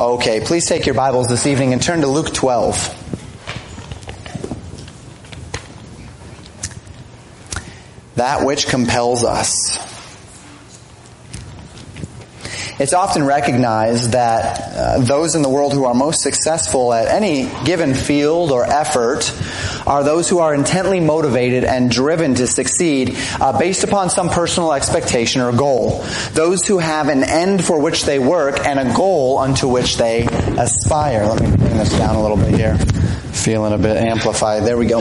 Okay, please take your Bibles this evening and turn to Luke 12. That which compels us. It's often recognized that uh, those in the world who are most successful at any given field or effort are those who are intently motivated and driven to succeed uh, based upon some personal expectation or goal. Those who have an end for which they work and a goal unto which they aspire. Let me bring this down a little bit here feeling a bit amplified. There we go.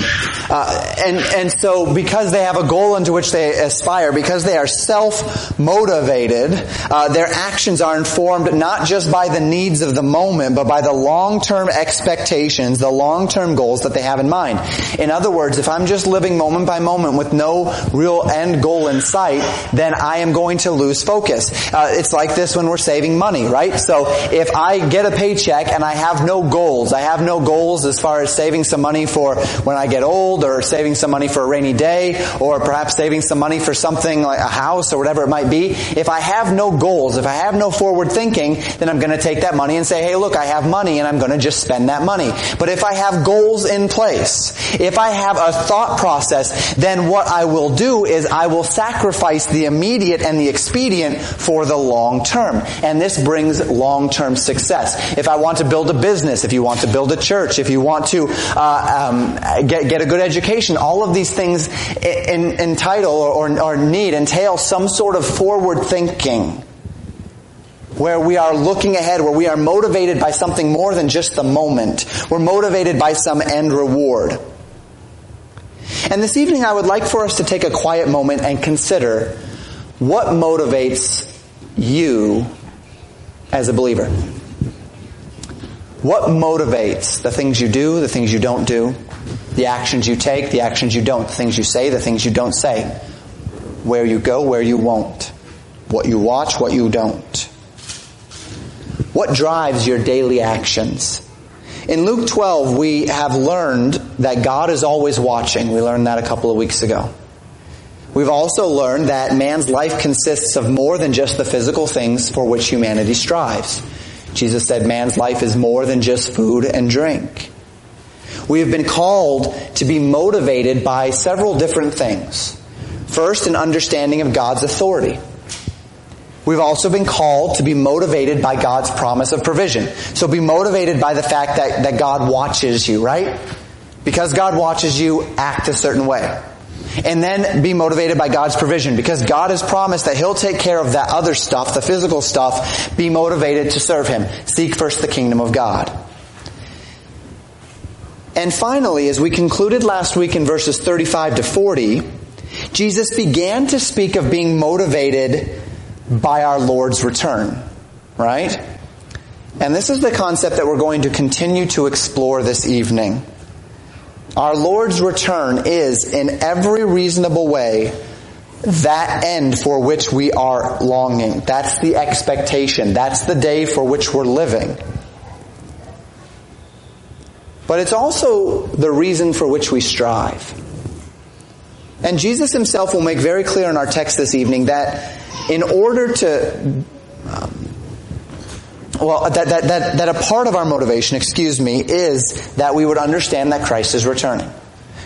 Uh, and and so because they have a goal into which they aspire, because they are self motivated, uh, their actions are informed not just by the needs of the moment, but by the long term expectations, the long term goals that they have in mind. In other words, if I'm just living moment by moment with no real end goal in sight, then I am going to lose focus. Uh, it's like this when we're saving money, right? So if I get a paycheck and I have no goals, I have no goals as far as saving some money for when I get old or saving some money for a rainy day or perhaps saving some money for something like a house or whatever it might be. If I have no goals, if I have no forward thinking, then I'm going to take that money and say, hey look, I have money and I'm going to just spend that money. But if I have goals in place, if I have a thought process, then what I will do is I will sacrifice the immediate and the expedient for the long term. And this brings long-term success. If I want to build a business, if you want to build a church, if you want to uh, um, get, get a good education, all of these things in, entitle or, or need entail some sort of forward thinking where we are looking ahead, where we are motivated by something more than just the moment. We're motivated by some end reward. And this evening I would like for us to take a quiet moment and consider what motivates you as a believer. What motivates the things you do, the things you don't do, the actions you take, the actions you don't, the things you say, the things you don't say, where you go, where you won't, what you watch, what you don't. What drives your daily actions? In Luke 12, we have learned that God is always watching. We learned that a couple of weeks ago. We've also learned that man's life consists of more than just the physical things for which humanity strives. Jesus said man's life is more than just food and drink. We have been called to be motivated by several different things. First, an understanding of God's authority. We've also been called to be motivated by God's promise of provision. So be motivated by the fact that, that God watches you, right? Because God watches you, act a certain way. And then be motivated by God's provision because God has promised that He'll take care of that other stuff, the physical stuff. Be motivated to serve Him. Seek first the kingdom of God. And finally, as we concluded last week in verses 35 to 40, Jesus began to speak of being motivated by our Lord's return, right? And this is the concept that we're going to continue to explore this evening. Our Lord's return is, in every reasonable way, that end for which we are longing. That's the expectation. That's the day for which we're living. But it's also the reason for which we strive. And Jesus himself will make very clear in our text this evening that in order to, um, well, that, that, that, that a part of our motivation, excuse me, is that we would understand that Christ is returning.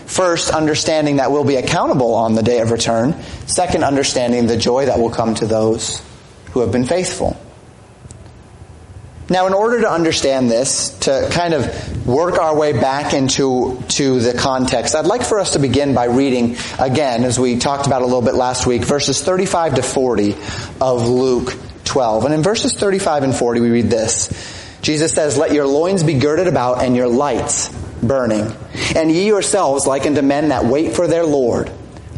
First, understanding that we'll be accountable on the day of return. Second, understanding the joy that will come to those who have been faithful. Now, in order to understand this, to kind of work our way back into to the context, I'd like for us to begin by reading again, as we talked about a little bit last week, verses 35 to 40 of Luke 12. And in verses 35 and 40, we read this. Jesus says, Let your loins be girded about and your lights burning. And ye yourselves like unto men that wait for their Lord,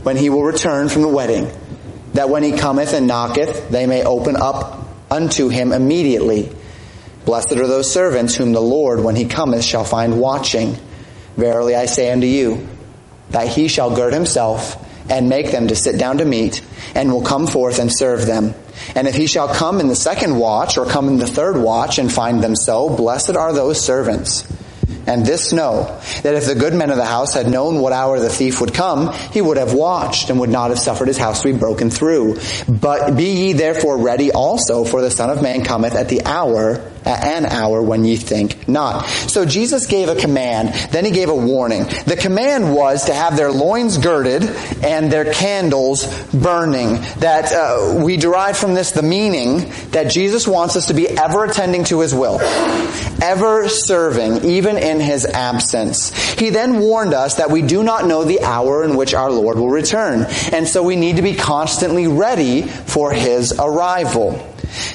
when he will return from the wedding, that when he cometh and knocketh, they may open up unto him immediately. Blessed are those servants whom the Lord, when he cometh, shall find watching. Verily I say unto you, that he shall gird himself and make them to sit down to meat, and will come forth and serve them. And if he shall come in the second watch, or come in the third watch, and find them so, blessed are those servants. And this know, that if the good men of the house had known what hour the thief would come, he would have watched and would not have suffered his house to be broken through. But be ye therefore ready also, for the Son of Man cometh at the hour at an hour when ye think not. So Jesus gave a command, then he gave a warning. The command was to have their loins girded and their candles burning. That uh, we derive from this the meaning that Jesus wants us to be ever attending to his will, ever serving, even in his absence. He then warned us that we do not know the hour in which our Lord will return, and so we need to be constantly ready for his arrival.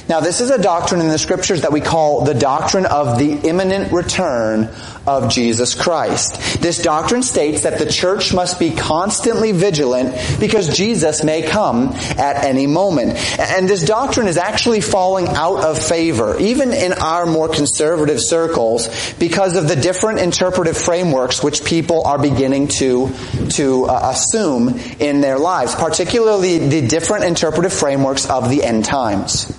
Now, this is a doctrine in the scriptures that we call the doctrine of the imminent return of Jesus Christ. This doctrine states that the church must be constantly vigilant because Jesus may come at any moment. And this doctrine is actually falling out of favor, even in our more conservative circles, because of the different interpretive frameworks which people are beginning to, to uh, assume in their lives, particularly the different interpretive frameworks of the end times.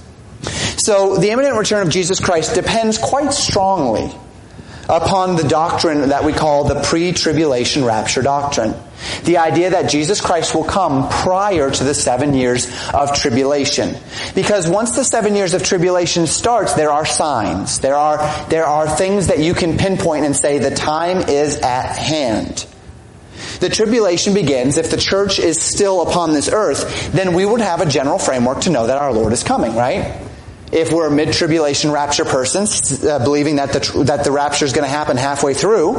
So the imminent return of Jesus Christ depends quite strongly upon the doctrine that we call the pre-tribulation rapture doctrine. The idea that Jesus Christ will come prior to the seven years of tribulation. Because once the seven years of tribulation starts, there are signs. There are, there are things that you can pinpoint and say the time is at hand. The tribulation begins, if the church is still upon this earth, then we would have a general framework to know that our Lord is coming, right? If we're a mid-tribulation rapture persons, uh, believing that the, that the rapture is going to happen halfway through,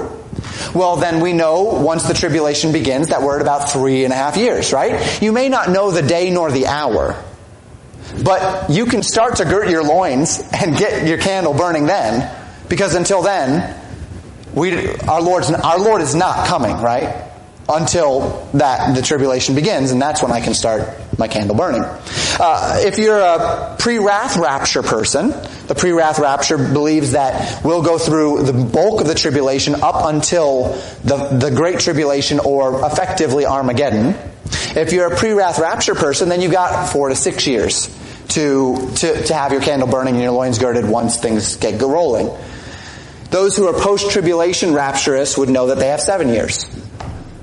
well, then we know once the tribulation begins that we're at about three and a half years, right? You may not know the day nor the hour, but you can start to girt your loins and get your candle burning then, because until then, we, our Lord's, our Lord is not coming, right? until that the tribulation begins, and that's when I can start my candle burning. Uh, if you're a pre-wrath rapture person, the pre-wrath rapture believes that we'll go through the bulk of the tribulation up until the, the great tribulation or effectively Armageddon. If you're a pre-wrath rapture person, then you've got four to six years to, to, to have your candle burning and your loins girded once things get rolling. Those who are post-tribulation rapturists would know that they have seven years.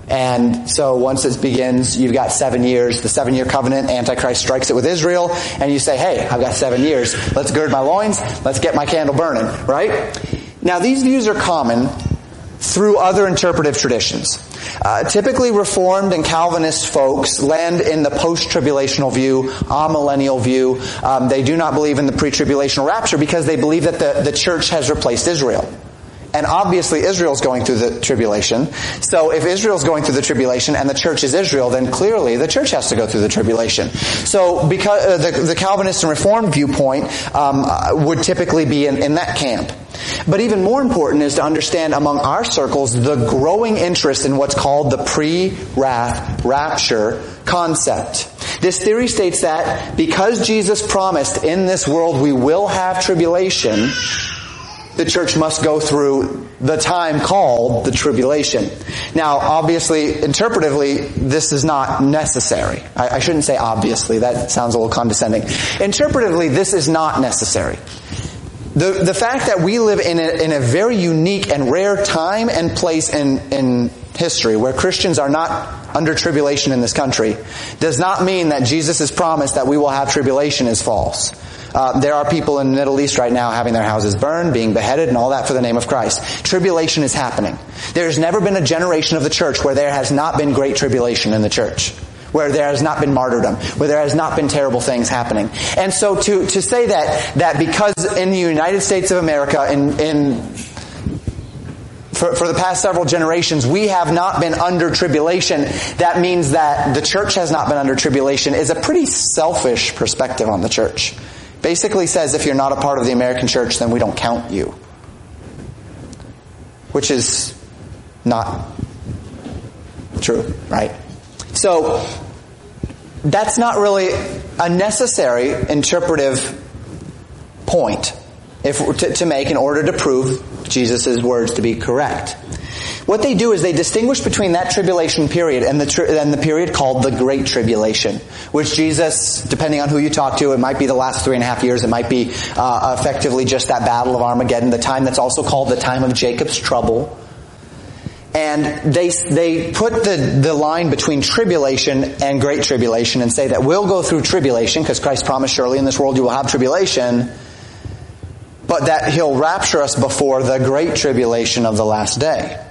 And so once it begins, you've got seven years, the seven year covenant, Antichrist strikes it with Israel, and you say, hey, I've got seven years. Let's gird my loins. Let's get my candle burning, right? Now these views are common through other interpretive traditions. Uh, typically Reformed and Calvinist folks land in the post-tribulational view, amillennial view. Um, they do not believe in the pre-tribulational rapture because they believe that the, the church has replaced Israel. And obviously Israel's going through the tribulation. So if Israel's going through the tribulation and the church is Israel, then clearly the church has to go through the tribulation. So because uh, the, the, Calvinist and Reformed viewpoint um, would typically be in, in that camp. But even more important is to understand among our circles the growing interest in what's called the pre-wrath rapture concept. This theory states that because Jesus promised in this world we will have tribulation, the church must go through the time called the tribulation. Now, obviously, interpretively, this is not necessary. I, I, shouldn't say obviously, that sounds a little condescending. Interpretively, this is not necessary. The, the fact that we live in a, in a very unique and rare time and place in, in history where Christians are not under tribulation in this country does not mean that Jesus' promise that we will have tribulation is false. Uh, there are people in the Middle East right now having their houses burned, being beheaded, and all that for the name of Christ. Tribulation is happening. There's never been a generation of the church where there has not been great tribulation in the church where there has not been martyrdom, where there has not been terrible things happening. And so to, to say that, that because in the United States of America, in, in for, for, the past several generations, we have not been under tribulation. That means that the church has not been under tribulation is a pretty selfish perspective on the church basically says if you're not a part of the American church, then we don't count you. Which is not true, right? So, that's not really a necessary interpretive point if, to, to make in order to prove Jesus' words to be correct. What they do is they distinguish between that tribulation period and the, tri- and the period called the Great Tribulation, which Jesus, depending on who you talk to, it might be the last three and a half years, it might be uh, effectively just that battle of Armageddon, the time that's also called the time of Jacob's trouble. And they, they put the, the line between tribulation and great tribulation and say that we'll go through tribulation, because Christ promised surely in this world you will have tribulation, but that he'll rapture us before the great tribulation of the last day.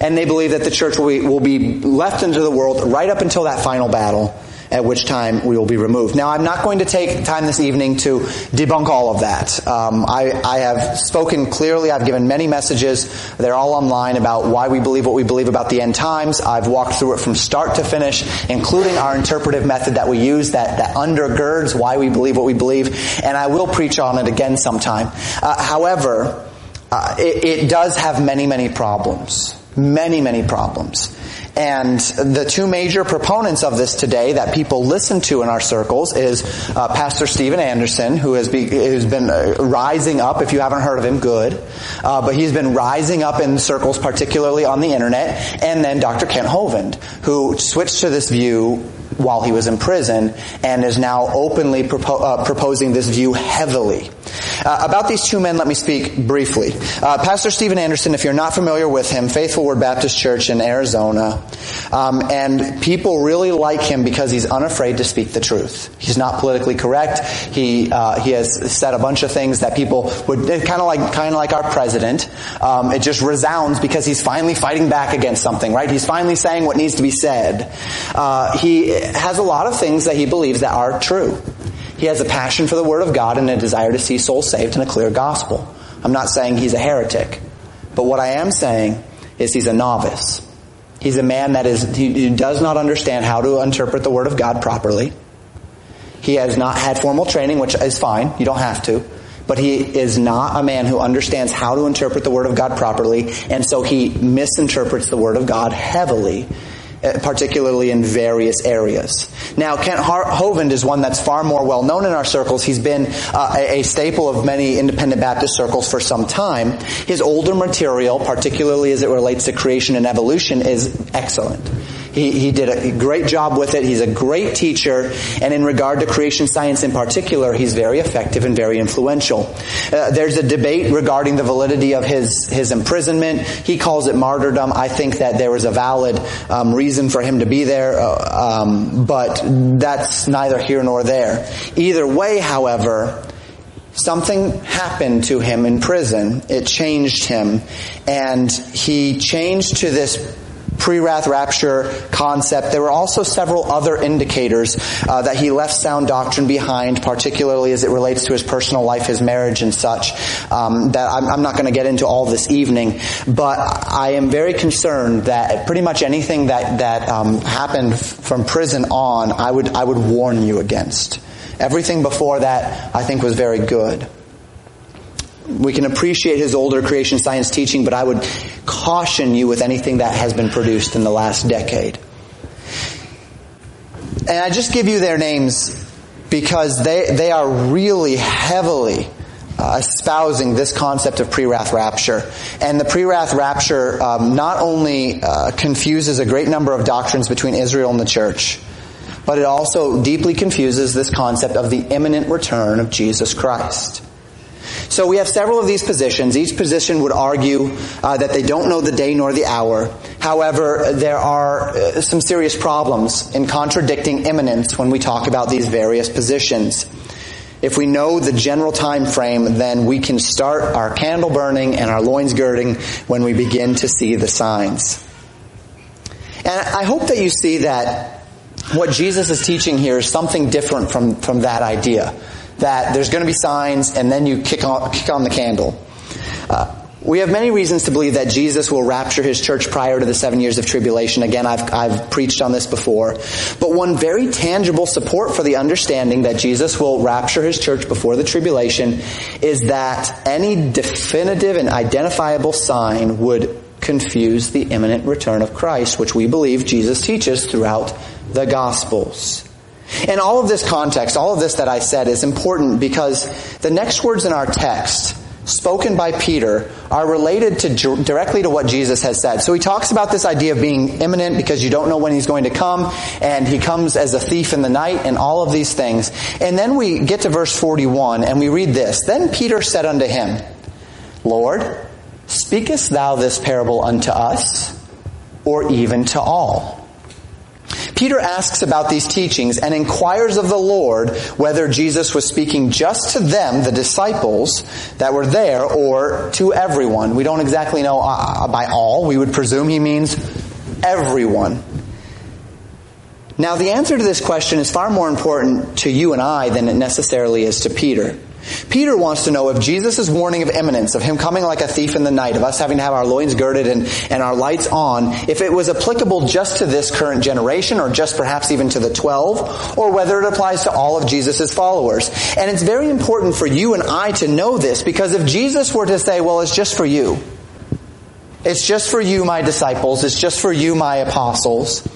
And they believe that the church will be, will be left into the world right up until that final battle, at which time we will be removed. Now, I'm not going to take time this evening to debunk all of that. Um, I, I, have spoken clearly. I've given many messages. They're all online about why we believe what we believe about the end times. I've walked through it from start to finish, including our interpretive method that we use that, that undergirds why we believe what we believe. And I will preach on it again sometime. Uh, however, uh, it, it does have many, many problems many, many problems. And the two major proponents of this today that people listen to in our circles is uh, Pastor Steven Anderson, who has, be, who's been uh, rising up. If you haven't heard of him, good. Uh, but he's been rising up in circles, particularly on the internet. And then Dr. Kent Hovind, who switched to this view while he was in prison and is now openly propo- uh, proposing this view heavily. Uh, about these two men, let me speak briefly. Uh, Pastor Steven Anderson, if you're not familiar with him, Faithful Word Baptist Church in Arizona, um, and people really like him because he's unafraid to speak the truth. He's not politically correct. He uh, he has said a bunch of things that people would kind of like kind of like our president. Um, it just resounds because he's finally fighting back against something, right? He's finally saying what needs to be said. Uh, he has a lot of things that he believes that are true. He has a passion for the Word of God and a desire to see souls saved and a clear gospel. I'm not saying he's a heretic, but what I am saying is he's a novice. He's a man that is, he, does not understand how to interpret the Word of God properly. He has not had formal training, which is fine. You don't have to. But he is not a man who understands how to interpret the Word of God properly, and so he misinterprets the Word of God heavily particularly in various areas. Now, Kent Hovind is one that's far more well known in our circles. He's been uh, a, staple of many independent Baptist circles for some time. His older material, particularly as it relates to creation and evolution, is excellent. He, he did a great job with it. He's a great teacher. And in regard to creation science in particular, he's very effective and very influential. Uh, there's a debate regarding the validity of his, his imprisonment. He calls it martyrdom. I think that there was a valid um, reason for him to be there, uh, um, but that's neither here nor there. Either way, however, something happened to him in prison. It changed him. And he changed to this pre-wrath rapture concept. There were also several other indicators uh, that he left sound doctrine behind, particularly as it relates to his personal life, his marriage, and such. Um, that I'm, I'm not going to get into all this evening, but I am very concerned that pretty much anything that that um, happened from prison on, I would I would warn you against. Everything before that, I think, was very good we can appreciate his older creation science teaching, but I would caution you with anything that has been produced in the last decade. And I just give you their names because they, they are really heavily uh, espousing this concept of pre-wrath rapture. And the pre-wrath rapture um, not only uh, confuses a great number of doctrines between Israel and the church, but it also deeply confuses this concept of the imminent return of Jesus Christ. So we have several of these positions. Each position would argue uh, that they don't know the day nor the hour. However, there are uh, some serious problems in contradicting imminence when we talk about these various positions. If we know the general time frame, then we can start our candle burning and our loins girding when we begin to see the signs. And I hope that you see that what Jesus is teaching here is something different from, from that idea that there's going to be signs and then you kick on, kick on the candle. Uh, we have many reasons to believe that Jesus will rapture his church prior to the seven years of tribulation. Again, I've, I've preached on this before. But one very tangible support for the understanding that Jesus will rapture his church before the tribulation is that any definitive and identifiable sign would confuse the imminent return of Christ, which we believe Jesus teaches throughout the Gospels. And all of this context, all of this that I said is important because the next words in our text spoken by Peter are related to directly to what Jesus has said. So he talks about this idea of being imminent because you don't know when he's going to come and he comes as a thief in the night and all of these things. And then we get to verse 41 and we read this. Then Peter said unto him, Lord, speakest thou this parable unto us or even to all? Peter asks about these teachings and inquires of the Lord whether Jesus was speaking just to them, the disciples that were there, or to everyone. We don't exactly know uh, by all. We would presume he means everyone. Now, the answer to this question is far more important to you and I than it necessarily is to Peter. Peter wants to know if Jesus' warning of imminence, of him coming like a thief in the night, of us having to have our loins girded and, and our lights on, if it was applicable just to this current generation or just perhaps even to the 12, or whether it applies to all of Jesus' followers. And it's very important for you and I to know this because if Jesus were to say, well, it's just for you, it's just for you, my disciples, it's just for you, my apostles,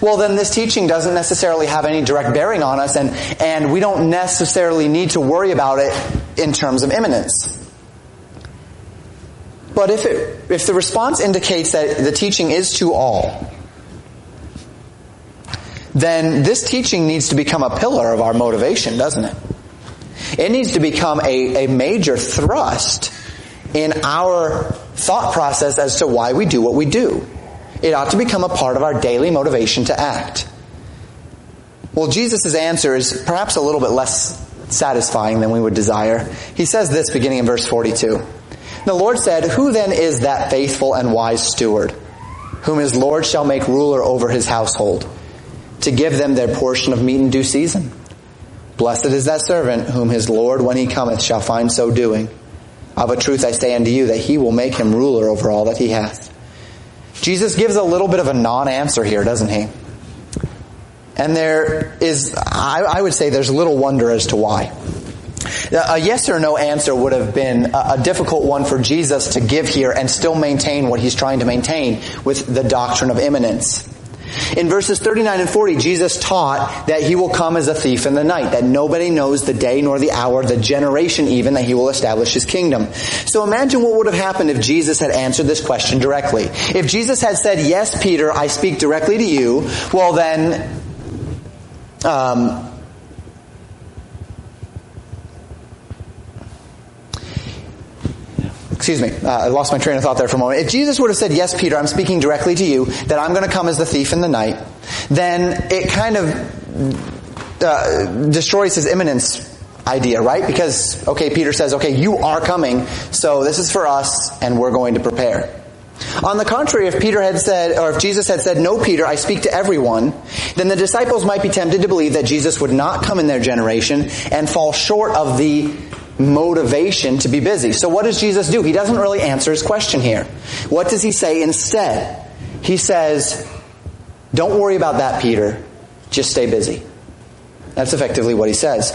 well, then this teaching doesn't necessarily have any direct bearing on us, and, and we don't necessarily need to worry about it in terms of imminence. But if, it, if the response indicates that the teaching is to all, then this teaching needs to become a pillar of our motivation, doesn't it? It needs to become a, a major thrust in our thought process as to why we do what we do. It ought to become a part of our daily motivation to act. Well, Jesus' answer is perhaps a little bit less satisfying than we would desire. He says this beginning in verse 42. The Lord said, Who then is that faithful and wise steward, whom his Lord shall make ruler over his household, to give them their portion of meat in due season? Blessed is that servant whom his Lord, when he cometh, shall find so doing. Of a truth I say unto you that he will make him ruler over all that he hath. Jesus gives a little bit of a non-answer here, doesn't he? And there is, I, I would say there's little wonder as to why. A yes or no answer would have been a difficult one for Jesus to give here and still maintain what he's trying to maintain with the doctrine of imminence. In verses 39 and 40, Jesus taught that he will come as a thief in the night, that nobody knows the day nor the hour, the generation even, that he will establish his kingdom. So imagine what would have happened if Jesus had answered this question directly. If Jesus had said, yes, Peter, I speak directly to you, well then, um, excuse me, uh, I lost my train of thought there for a moment. If Jesus would have said, yes, Peter, I'm speaking directly to you, that I'm going to come as the thief in the night, then it kind of uh, destroys his imminence idea, right? Because, okay, Peter says, okay, you are coming, so this is for us, and we're going to prepare. On the contrary, if Peter had said, or if Jesus had said, no, Peter, I speak to everyone, then the disciples might be tempted to believe that Jesus would not come in their generation and fall short of the motivation to be busy. So what does Jesus do? He doesn't really answer his question here. What does he say instead? He says, don't worry about that, Peter. Just stay busy. That's effectively what he says.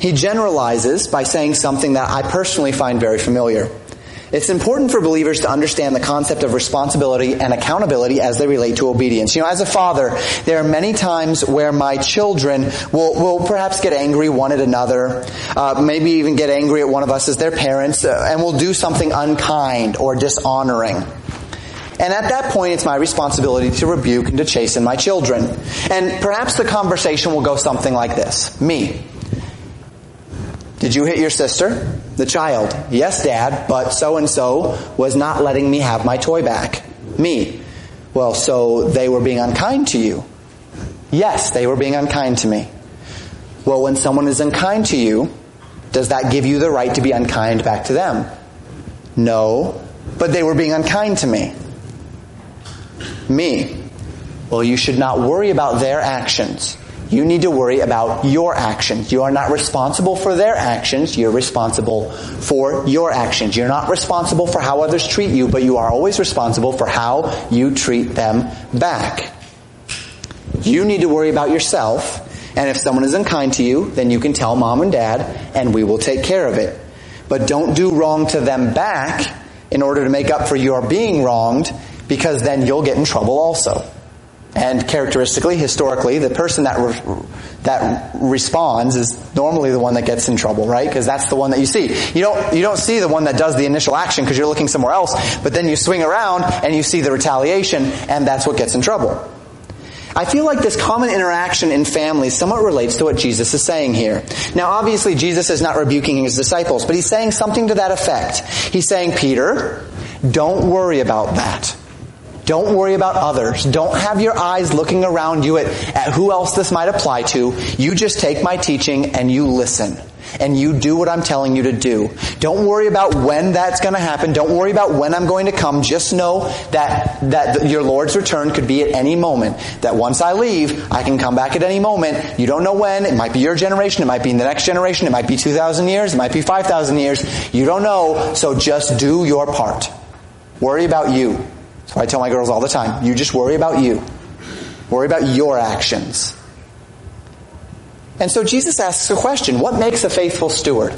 He generalizes by saying something that I personally find very familiar. It's important for believers to understand the concept of responsibility and accountability as they relate to obedience. You know, as a father, there are many times where my children will, will perhaps get angry one at another, uh, maybe even get angry at one of us as their parents, uh, and will do something unkind or dishonoring. And at that point, it's my responsibility to rebuke and to chasten my children. And perhaps the conversation will go something like this. Me. Did you hit your sister? The child. Yes, dad, but so and so was not letting me have my toy back. Me. Well, so they were being unkind to you. Yes, they were being unkind to me. Well, when someone is unkind to you, does that give you the right to be unkind back to them? No, but they were being unkind to me. Me. Well, you should not worry about their actions. You need to worry about your actions. You are not responsible for their actions. You're responsible for your actions. You're not responsible for how others treat you, but you are always responsible for how you treat them back. You need to worry about yourself. And if someone is unkind to you, then you can tell mom and dad and we will take care of it. But don't do wrong to them back in order to make up for your being wronged because then you'll get in trouble also. And characteristically, historically, the person that re- that responds is normally the one that gets in trouble, right? Because that's the one that you see. You don't you don't see the one that does the initial action because you're looking somewhere else, but then you swing around and you see the retaliation, and that's what gets in trouble. I feel like this common interaction in families somewhat relates to what Jesus is saying here. Now, obviously, Jesus is not rebuking his disciples, but he's saying something to that effect. He's saying, Peter, don't worry about that. Don't worry about others. Don't have your eyes looking around you at, at who else this might apply to. You just take my teaching and you listen and you do what I'm telling you to do. Don't worry about when that's going to happen. Don't worry about when I'm going to come. Just know that, that your Lord's return could be at any moment. That once I leave, I can come back at any moment. You don't know when. It might be your generation. It might be in the next generation. It might be 2,000 years. It might be 5,000 years. You don't know. So just do your part. Worry about you. What I tell my girls all the time. You just worry about you. Worry about your actions. And so Jesus asks a question What makes a faithful steward?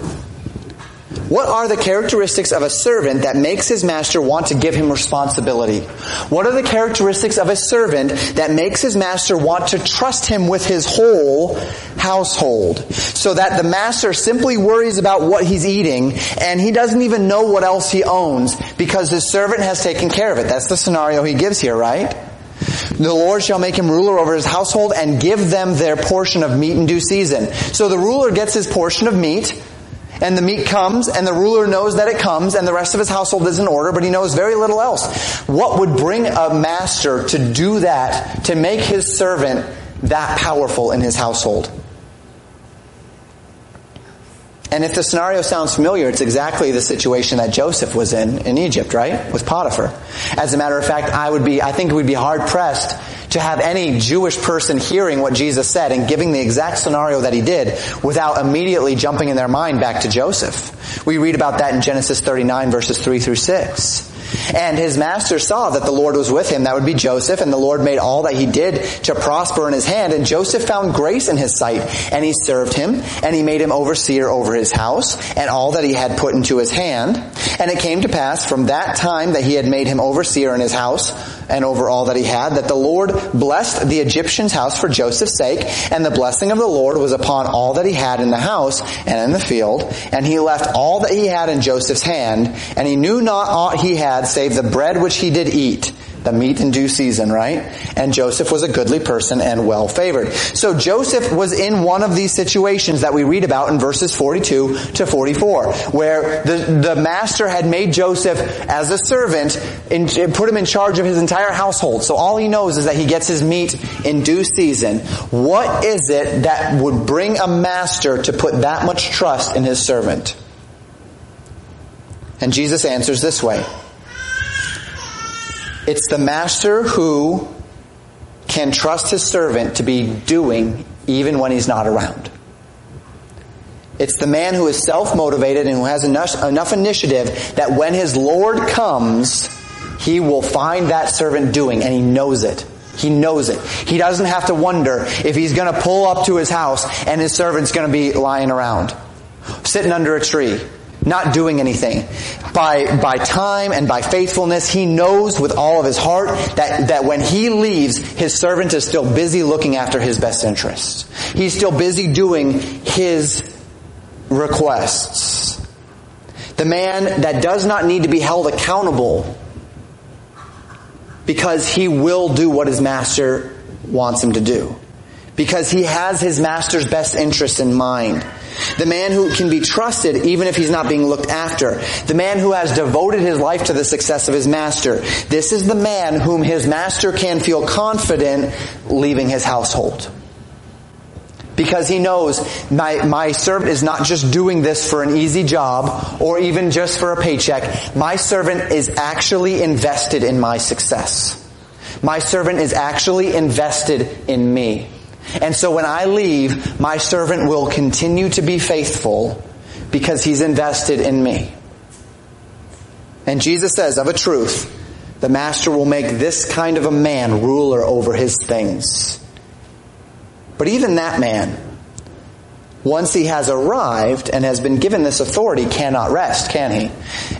What are the characteristics of a servant that makes his master want to give him responsibility? What are the characteristics of a servant that makes his master want to trust him with his whole household? So that the master simply worries about what he's eating and he doesn't even know what else he owns because his servant has taken care of it. That's the scenario he gives here, right? The Lord shall make him ruler over his household and give them their portion of meat in due season. So the ruler gets his portion of meat, and the meat comes, and the ruler knows that it comes, and the rest of his household is in order, but he knows very little else. What would bring a master to do that, to make his servant that powerful in his household? And if the scenario sounds familiar, it's exactly the situation that Joseph was in in Egypt, right? With Potiphar. As a matter of fact, I would be, I think we'd be hard pressed to have any Jewish person hearing what Jesus said and giving the exact scenario that he did without immediately jumping in their mind back to Joseph. We read about that in Genesis 39 verses 3 through 6. And his master saw that the Lord was with him. That would be Joseph. And the Lord made all that he did to prosper in his hand. And Joseph found grace in his sight. And he served him. And he made him overseer over his house and all that he had put into his hand. And it came to pass from that time that he had made him overseer in his house and over all that he had, that the Lord blessed the Egyptian's house for Joseph's sake, and the blessing of the Lord was upon all that he had in the house and in the field, and he left all that he had in Joseph's hand, and he knew not aught he had save the bread which he did eat the meat in due season, right? And Joseph was a goodly person and well favored. So Joseph was in one of these situations that we read about in verses 42 to 44, where the, the master had made Joseph as a servant and put him in charge of his entire household. So all he knows is that he gets his meat in due season. What is it that would bring a master to put that much trust in his servant? And Jesus answers this way. It's the master who can trust his servant to be doing even when he's not around. It's the man who is self-motivated and who has enough, enough initiative that when his Lord comes, he will find that servant doing and he knows it. He knows it. He doesn't have to wonder if he's going to pull up to his house and his servant's going to be lying around, sitting under a tree, not doing anything. By, by time and by faithfulness, he knows with all of his heart that, that when he leaves, his servant is still busy looking after his best interests. He's still busy doing his requests. The man that does not need to be held accountable because he will do what his master wants him to do. Because he has his master's best interests in mind. The man who can be trusted even if he's not being looked after. The man who has devoted his life to the success of his master. This is the man whom his master can feel confident leaving his household. Because he knows my, my servant is not just doing this for an easy job or even just for a paycheck. My servant is actually invested in my success. My servant is actually invested in me. And so when I leave, my servant will continue to be faithful because he's invested in me. And Jesus says, of a truth, the master will make this kind of a man ruler over his things. But even that man once he has arrived and has been given this authority, cannot rest, can he?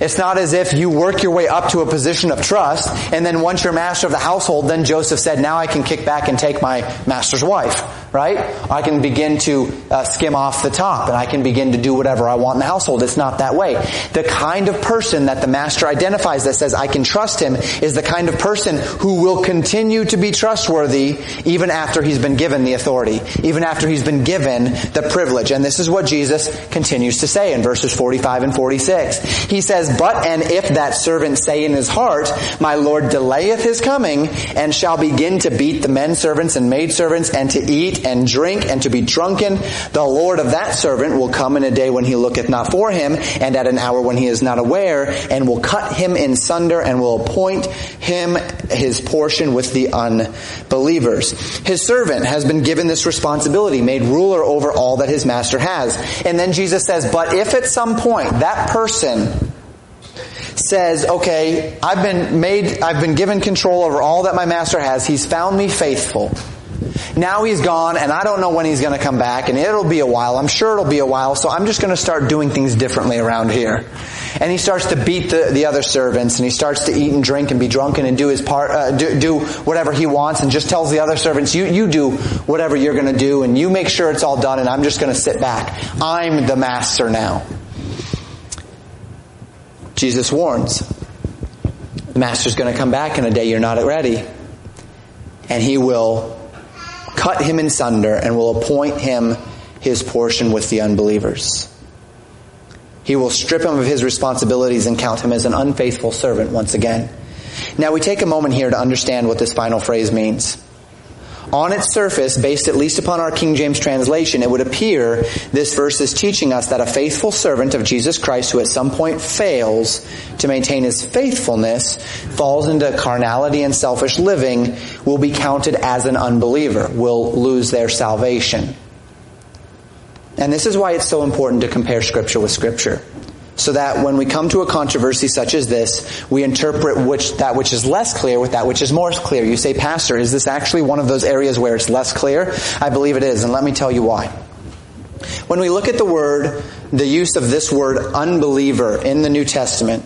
It's not as if you work your way up to a position of trust, and then once you're master of the household, then Joseph said, now I can kick back and take my master's wife, right? I can begin to uh, skim off the top, and I can begin to do whatever I want in the household. It's not that way. The kind of person that the master identifies that says, I can trust him, is the kind of person who will continue to be trustworthy even after he's been given the authority, even after he's been given the privilege. And this is what Jesus continues to say in verses 45 and 46. He says, But and if that servant say in his heart, My Lord delayeth his coming, and shall begin to beat the men servants and maid servants, and to eat and drink and to be drunken, the Lord of that servant will come in a day when he looketh not for him, and at an hour when he is not aware, and will cut him in sunder, and will appoint him his portion with the unbelievers. His servant has been given this responsibility, made ruler over all that his master has. And then Jesus says, but if at some point that person says, okay, I've been made, I've been given control over all that my master has. He's found me faithful. Now he's gone and I don't know when he's going to come back and it'll be a while. I'm sure it'll be a while. So I'm just going to start doing things differently around here. And he starts to beat the, the other servants and he starts to eat and drink and be drunken and do his part, uh, do, do whatever he wants and just tells the other servants, you, you do whatever you're going to do and you make sure it's all done and I'm just going to sit back. I'm the master now. Jesus warns, the master's going to come back in a day you're not ready. And he will cut him in sunder and will appoint him his portion with the unbelievers. He will strip him of his responsibilities and count him as an unfaithful servant once again. Now we take a moment here to understand what this final phrase means. On its surface, based at least upon our King James translation, it would appear this verse is teaching us that a faithful servant of Jesus Christ who at some point fails to maintain his faithfulness, falls into carnality and selfish living, will be counted as an unbeliever, will lose their salvation. And this is why it's so important to compare Scripture with Scripture. So that when we come to a controversy such as this, we interpret which, that which is less clear with that which is more clear. You say, Pastor, is this actually one of those areas where it's less clear? I believe it is, and let me tell you why. When we look at the word, the use of this word unbeliever in the New Testament,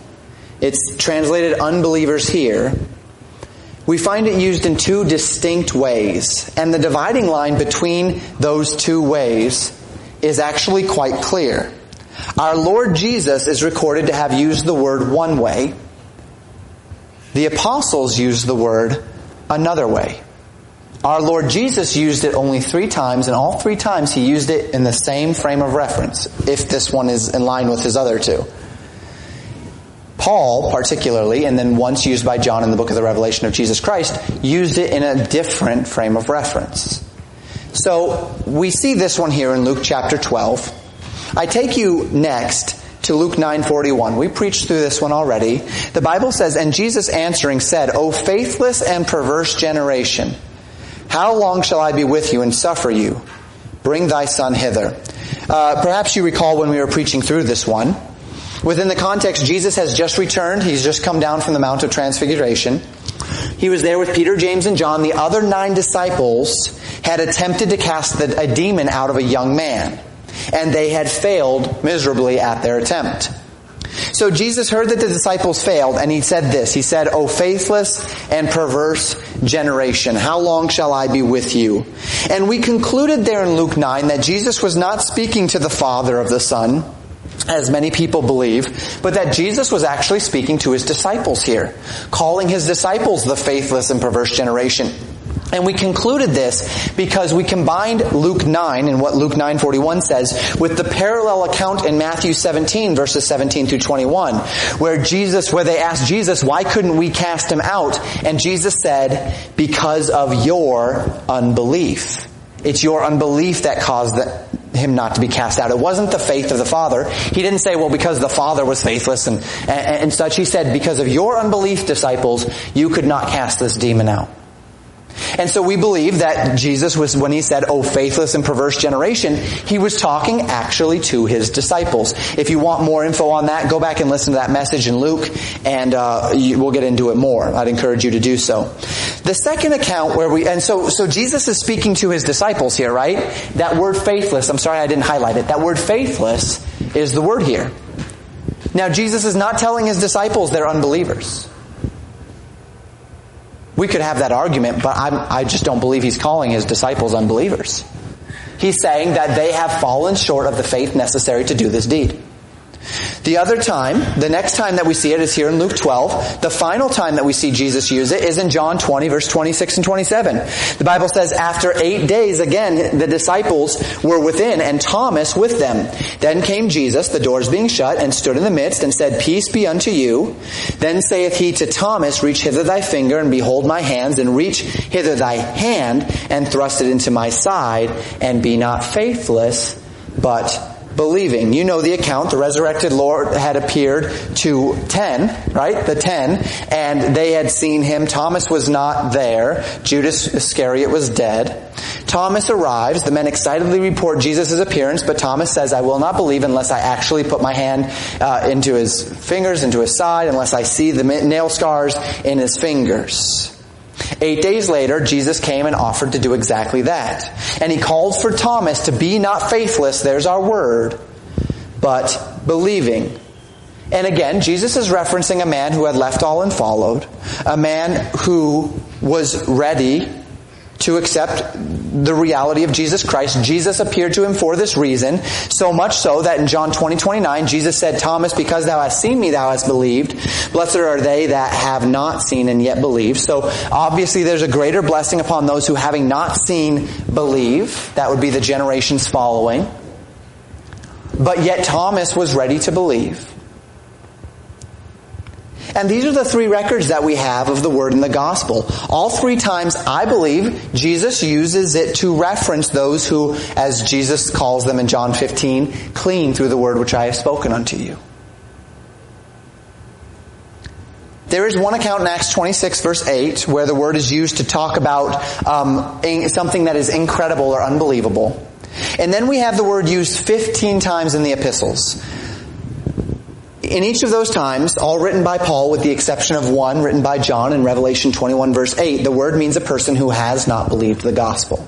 it's translated unbelievers here. We find it used in two distinct ways, and the dividing line between those two ways is actually quite clear. Our Lord Jesus is recorded to have used the word one way. The apostles used the word another way. Our Lord Jesus used it only three times, and all three times he used it in the same frame of reference, if this one is in line with his other two. Paul, particularly, and then once used by John in the book of the Revelation of Jesus Christ, used it in a different frame of reference. So we see this one here in Luke chapter 12. I take you next to Luke 9:41. We preached through this one already. The Bible says, "And Jesus answering said, O faithless and perverse generation, how long shall I be with you and suffer you? Bring thy son hither." Uh, perhaps you recall when we were preaching through this one. Within the context, Jesus has just returned. He's just come down from the Mount of Transfiguration. He was there with Peter, James, and John. The other nine disciples had attempted to cast a demon out of a young man, and they had failed miserably at their attempt. So Jesus heard that the disciples failed, and he said this. He said, O faithless and perverse generation, how long shall I be with you? And we concluded there in Luke 9 that Jesus was not speaking to the Father of the Son, as many people believe, but that Jesus was actually speaking to his disciples here, calling his disciples the faithless and perverse generation. And we concluded this because we combined Luke 9 and what Luke 9:41 says with the parallel account in Matthew 17 verses 17 through 21 where Jesus where they asked Jesus why couldn't we cast him out and Jesus said because of your unbelief. It's your unbelief that caused the, him not to be cast out. It wasn't the faith of the Father. He didn't say, well, because the Father was faithless and, and, and such. He said, because of your unbelief, disciples, you could not cast this demon out. And so we believe that Jesus was, when he said, oh faithless and perverse generation, he was talking actually to his disciples. If you want more info on that, go back and listen to that message in Luke, and uh, you, we'll get into it more. I'd encourage you to do so. The second account where we, and so, so Jesus is speaking to his disciples here, right? That word faithless, I'm sorry I didn't highlight it. That word faithless is the word here. Now Jesus is not telling his disciples they're unbelievers. We could have that argument, but I'm, i just don't believe he's calling his disciples unbelievers. He's saying that they have fallen short of the faith necessary to do this deed. The other time, the next time that we see it is here in Luke 12. The final time that we see Jesus use it is in John 20 verse 26 and 27. The Bible says, after eight days, again, the disciples were within and Thomas with them. Then came Jesus, the doors being shut, and stood in the midst and said, Peace be unto you. Then saith he to Thomas, Reach hither thy finger and behold my hands and reach hither thy hand and thrust it into my side and be not faithless, but believing. You know the account. The resurrected Lord had appeared to ten, right? The ten, and they had seen him. Thomas was not there. Judas Iscariot was dead. Thomas arrives. The men excitedly report Jesus' appearance, but Thomas says, I will not believe unless I actually put my hand uh, into his fingers, into his side, unless I see the nail scars in his fingers. Eight days later, Jesus came and offered to do exactly that. And he called for Thomas to be not faithless, there's our word, but believing. And again, Jesus is referencing a man who had left all and followed, a man who was ready to accept the reality of Jesus Christ. Jesus appeared to him for this reason, so much so that in John 20, 29, Jesus said, Thomas, because thou hast seen me, thou hast believed. Blessed are they that have not seen and yet believe. So obviously there's a greater blessing upon those who having not seen believe. That would be the generations following. But yet Thomas was ready to believe. And these are the three records that we have of the word in the gospel. All three times, I believe, Jesus uses it to reference those who, as Jesus calls them in John 15, clean through the word which I have spoken unto you. There is one account in Acts 26 verse 8 where the word is used to talk about um, something that is incredible or unbelievable. And then we have the word used 15 times in the epistles. In each of those times, all written by Paul with the exception of one written by John in Revelation 21 verse 8, the word means a person who has not believed the gospel.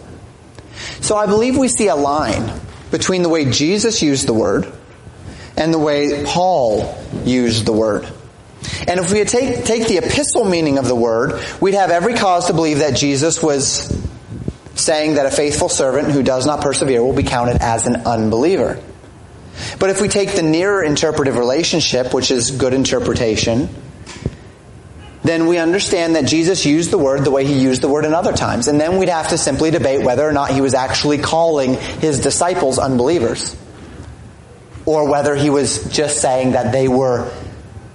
So I believe we see a line between the way Jesus used the word and the way Paul used the word. And if we take, take the epistle meaning of the word, we'd have every cause to believe that Jesus was saying that a faithful servant who does not persevere will be counted as an unbeliever. But if we take the nearer interpretive relationship, which is good interpretation, then we understand that Jesus used the word the way he used the word in other times. And then we'd have to simply debate whether or not he was actually calling his disciples unbelievers. Or whether he was just saying that they were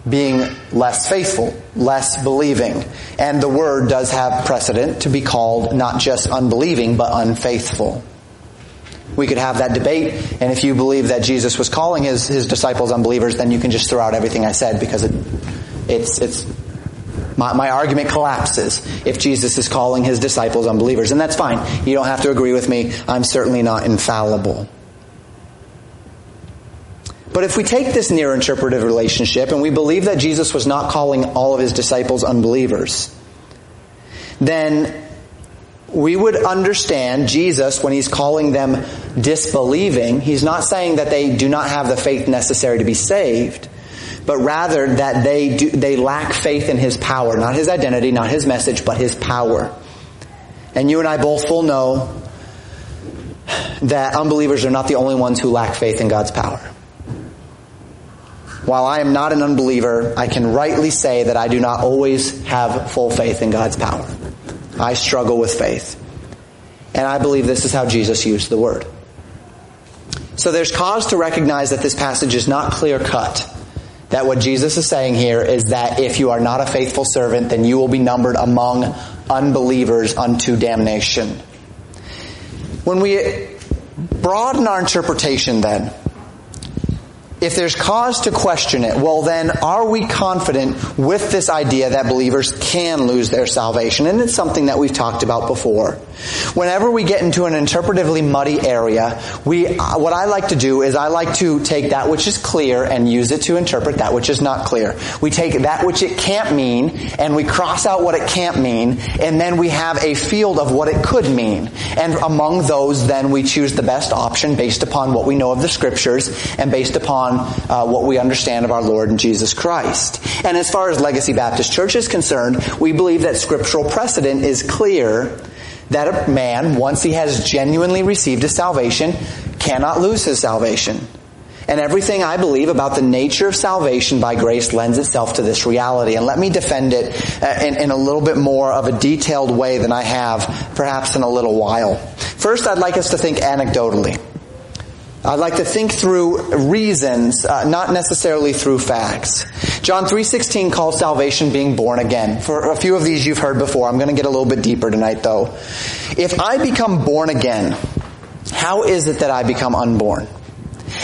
being less faithful, less believing. And the word does have precedent to be called not just unbelieving, but unfaithful. We could have that debate, and if you believe that Jesus was calling his, his disciples unbelievers, then you can just throw out everything I said because it, it's, it's, my, my argument collapses if Jesus is calling his disciples unbelievers. And that's fine. You don't have to agree with me. I'm certainly not infallible. But if we take this near interpretive relationship and we believe that Jesus was not calling all of his disciples unbelievers, then we would understand Jesus when he's calling them disbelieving. He's not saying that they do not have the faith necessary to be saved, but rather that they do, they lack faith in his power, not his identity, not his message, but his power. And you and I both will know that unbelievers are not the only ones who lack faith in God's power. While I am not an unbeliever, I can rightly say that I do not always have full faith in God's power. I struggle with faith. And I believe this is how Jesus used the word. So there's cause to recognize that this passage is not clear cut. That what Jesus is saying here is that if you are not a faithful servant, then you will be numbered among unbelievers unto damnation. When we broaden our interpretation then, if there's cause to question it, well then are we confident with this idea that believers can lose their salvation? And it's something that we've talked about before. Whenever we get into an interpretively muddy area, we, uh, what I like to do is I like to take that which is clear and use it to interpret that which is not clear. We take that which it can't mean and we cross out what it can't mean and then we have a field of what it could mean. And among those then we choose the best option based upon what we know of the scriptures and based upon uh, what we understand of our Lord and Jesus Christ. And as far as Legacy Baptist Church is concerned, we believe that scriptural precedent is clear that a man, once he has genuinely received his salvation, cannot lose his salvation. And everything I believe about the nature of salvation by grace lends itself to this reality. And let me defend it uh, in, in, a little bit more of a detailed way than I have perhaps in a little while. First, I'd like us to think anecdotally. I'd like to think through reasons, uh, not necessarily through facts. John 3.16 calls salvation being born again. For a few of these you've heard before. I'm going to get a little bit deeper tonight though. If I become born again, how is it that I become unborn?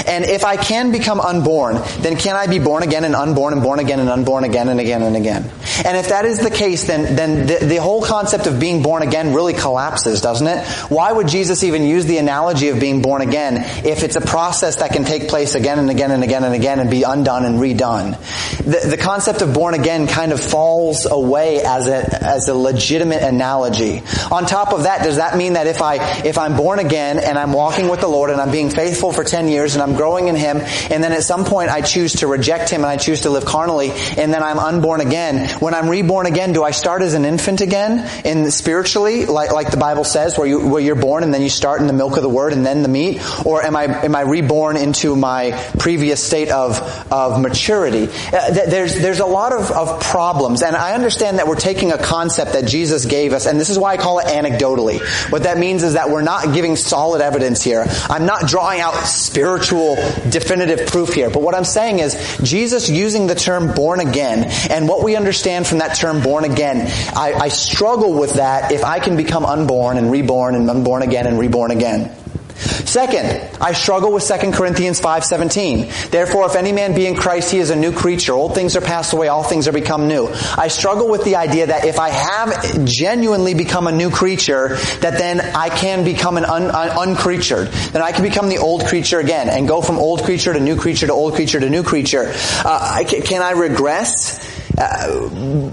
And if I can become unborn, then can I be born again and unborn and born again and unborn again and again and again? And if that is the case, then, then the, the whole concept of being born again really collapses, doesn't it? Why would Jesus even use the analogy of being born again if it's a process that can take place again and again and again and again and be undone and redone? The, the concept of born again kind of falls away as a, as a legitimate analogy. On top of that, does that mean that if I, if I'm born again and I'm walking with the Lord and I'm being faithful for 10 years and I'm growing in Him, and then at some point I choose to reject Him and I choose to live carnally, and then I'm unborn again. When I'm reborn again, do I start as an infant again, in spiritually, like, like the Bible says, where you, where you're born and then you start in the milk of the Word and then the meat? Or am I, am I reborn into my previous state of, of maturity? Uh, there's, there's a lot of, of problems, and I understand that we're taking a concept that Jesus gave us, and this is why I call it anecdotally. What that means is that we're not giving solid evidence here. I'm not drawing out spiritual actual definitive proof here. But what I'm saying is Jesus using the term born again and what we understand from that term born again, I, I struggle with that if I can become unborn and reborn and unborn again and reborn again. Second, I struggle with 2 Corinthians 5:17. Therefore, if any man be in Christ, he is a new creature. Old things are passed away, all things are become new. I struggle with the idea that if I have genuinely become a new creature, that then I can become an un, un, uncreatured. Then I can become the old creature again and go from old creature to new creature to old creature to new creature. Uh, can I regress? Uh,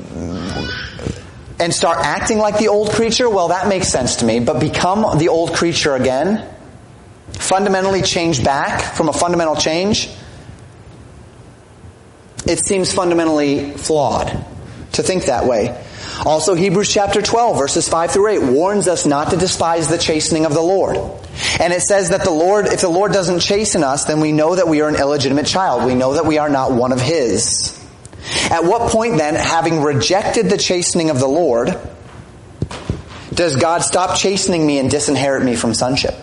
and start acting like the old creature? Well, that makes sense to me. But become the old creature again? Fundamentally change back from a fundamental change, it seems fundamentally flawed to think that way. Also, Hebrews chapter 12 verses 5 through 8 warns us not to despise the chastening of the Lord. And it says that the Lord, if the Lord doesn't chasten us, then we know that we are an illegitimate child. We know that we are not one of His. At what point then, having rejected the chastening of the Lord, does God stop chastening me and disinherit me from sonship?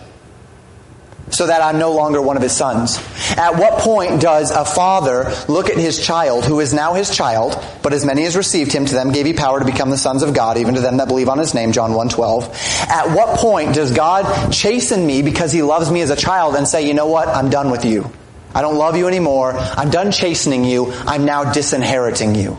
So that I'm no longer one of his sons? At what point does a father look at his child, who is now his child, but as many as received him, to them gave he power to become the sons of God, even to them that believe on his name, John 1.12. At what point does God chasten me because he loves me as a child and say, you know what, I'm done with you. I don't love you anymore. I'm done chastening you. I'm now disinheriting you.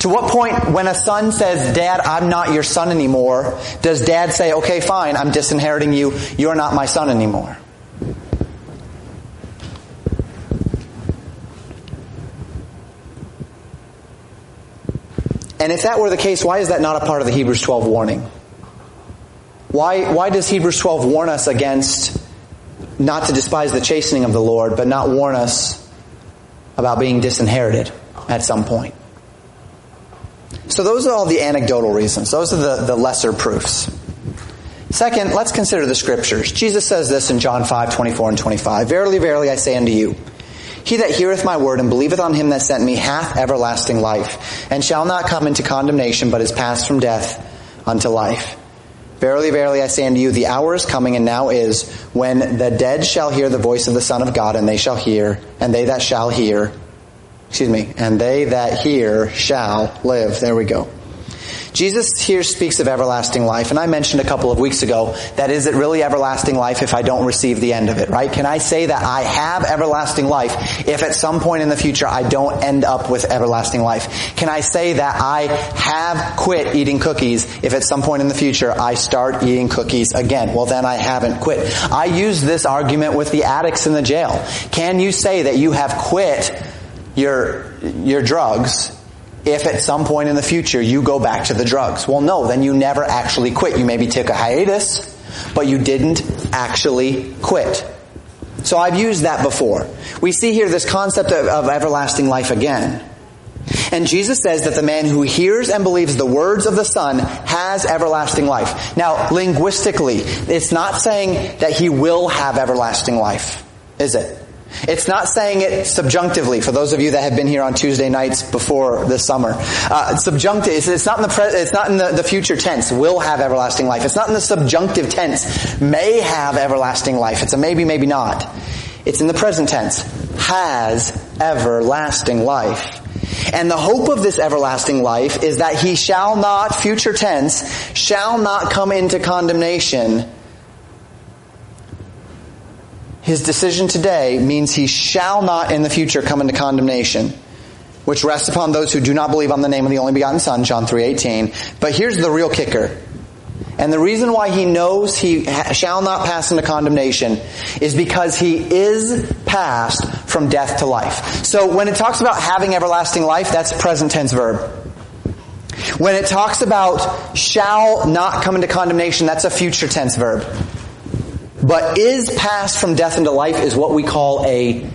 To what point, when a son says, Dad, I'm not your son anymore, does dad say, okay, fine, I'm disinheriting you, you're not my son anymore? And if that were the case, why is that not a part of the Hebrews 12 warning? Why, why does Hebrews 12 warn us against not to despise the chastening of the Lord, but not warn us about being disinherited at some point? So those are all the anecdotal reasons. Those are the, the lesser proofs. Second, let's consider the scriptures. Jesus says this in John 5, 24 and 25. Verily, verily, I say unto you, he that heareth my word and believeth on him that sent me hath everlasting life, and shall not come into condemnation, but is passed from death unto life. Verily, verily, I say unto you, the hour is coming and now is, when the dead shall hear the voice of the Son of God, and they shall hear, and they that shall hear excuse me, and they that hear shall live. There we go. Jesus here speaks of everlasting life, and I mentioned a couple of weeks ago that is it really everlasting life if I don't receive the end of it, right? Can I say that I have everlasting life if at some point in the future I don't end up with everlasting life? Can I say that I have quit eating cookies if at some point in the future I start eating cookies again? Well, then I haven't quit. I use this argument with the addicts in the jail. Can you say that you have quit your, your drugs if at some point in the future you go back to the drugs. Well, no, then you never actually quit. You maybe took a hiatus, but you didn't actually quit. So I've used that before. We see here this concept of, of, everlasting life again. And Jesus says that the man who hears and believes the words of the Son has everlasting life. Now, linguistically, it's not saying that he will have everlasting life, is it? It's not saying it subjunctively. For those of you that have been here on Tuesday nights before this summer, uh, subjunctive. It's, it's, not in the pre- it's not in the, the future tense. Will have everlasting life. It's not in the subjunctive tense. May have everlasting life. It's a maybe, maybe not. It's in the present tense. Has everlasting life. And the hope of this everlasting life is that he shall not, future tense, shall not come into condemnation his decision today means he shall not in the future come into condemnation, which rests upon those who do not believe on the name of the only begotten Son, John 3.18. But here's the real kicker. And the reason why he knows he shall not pass into condemnation is because he is passed from death to life. So when it talks about having everlasting life, that's present tense verb. When it talks about shall not come into condemnation, that's a future tense verb. But is passed from death into life is what we call a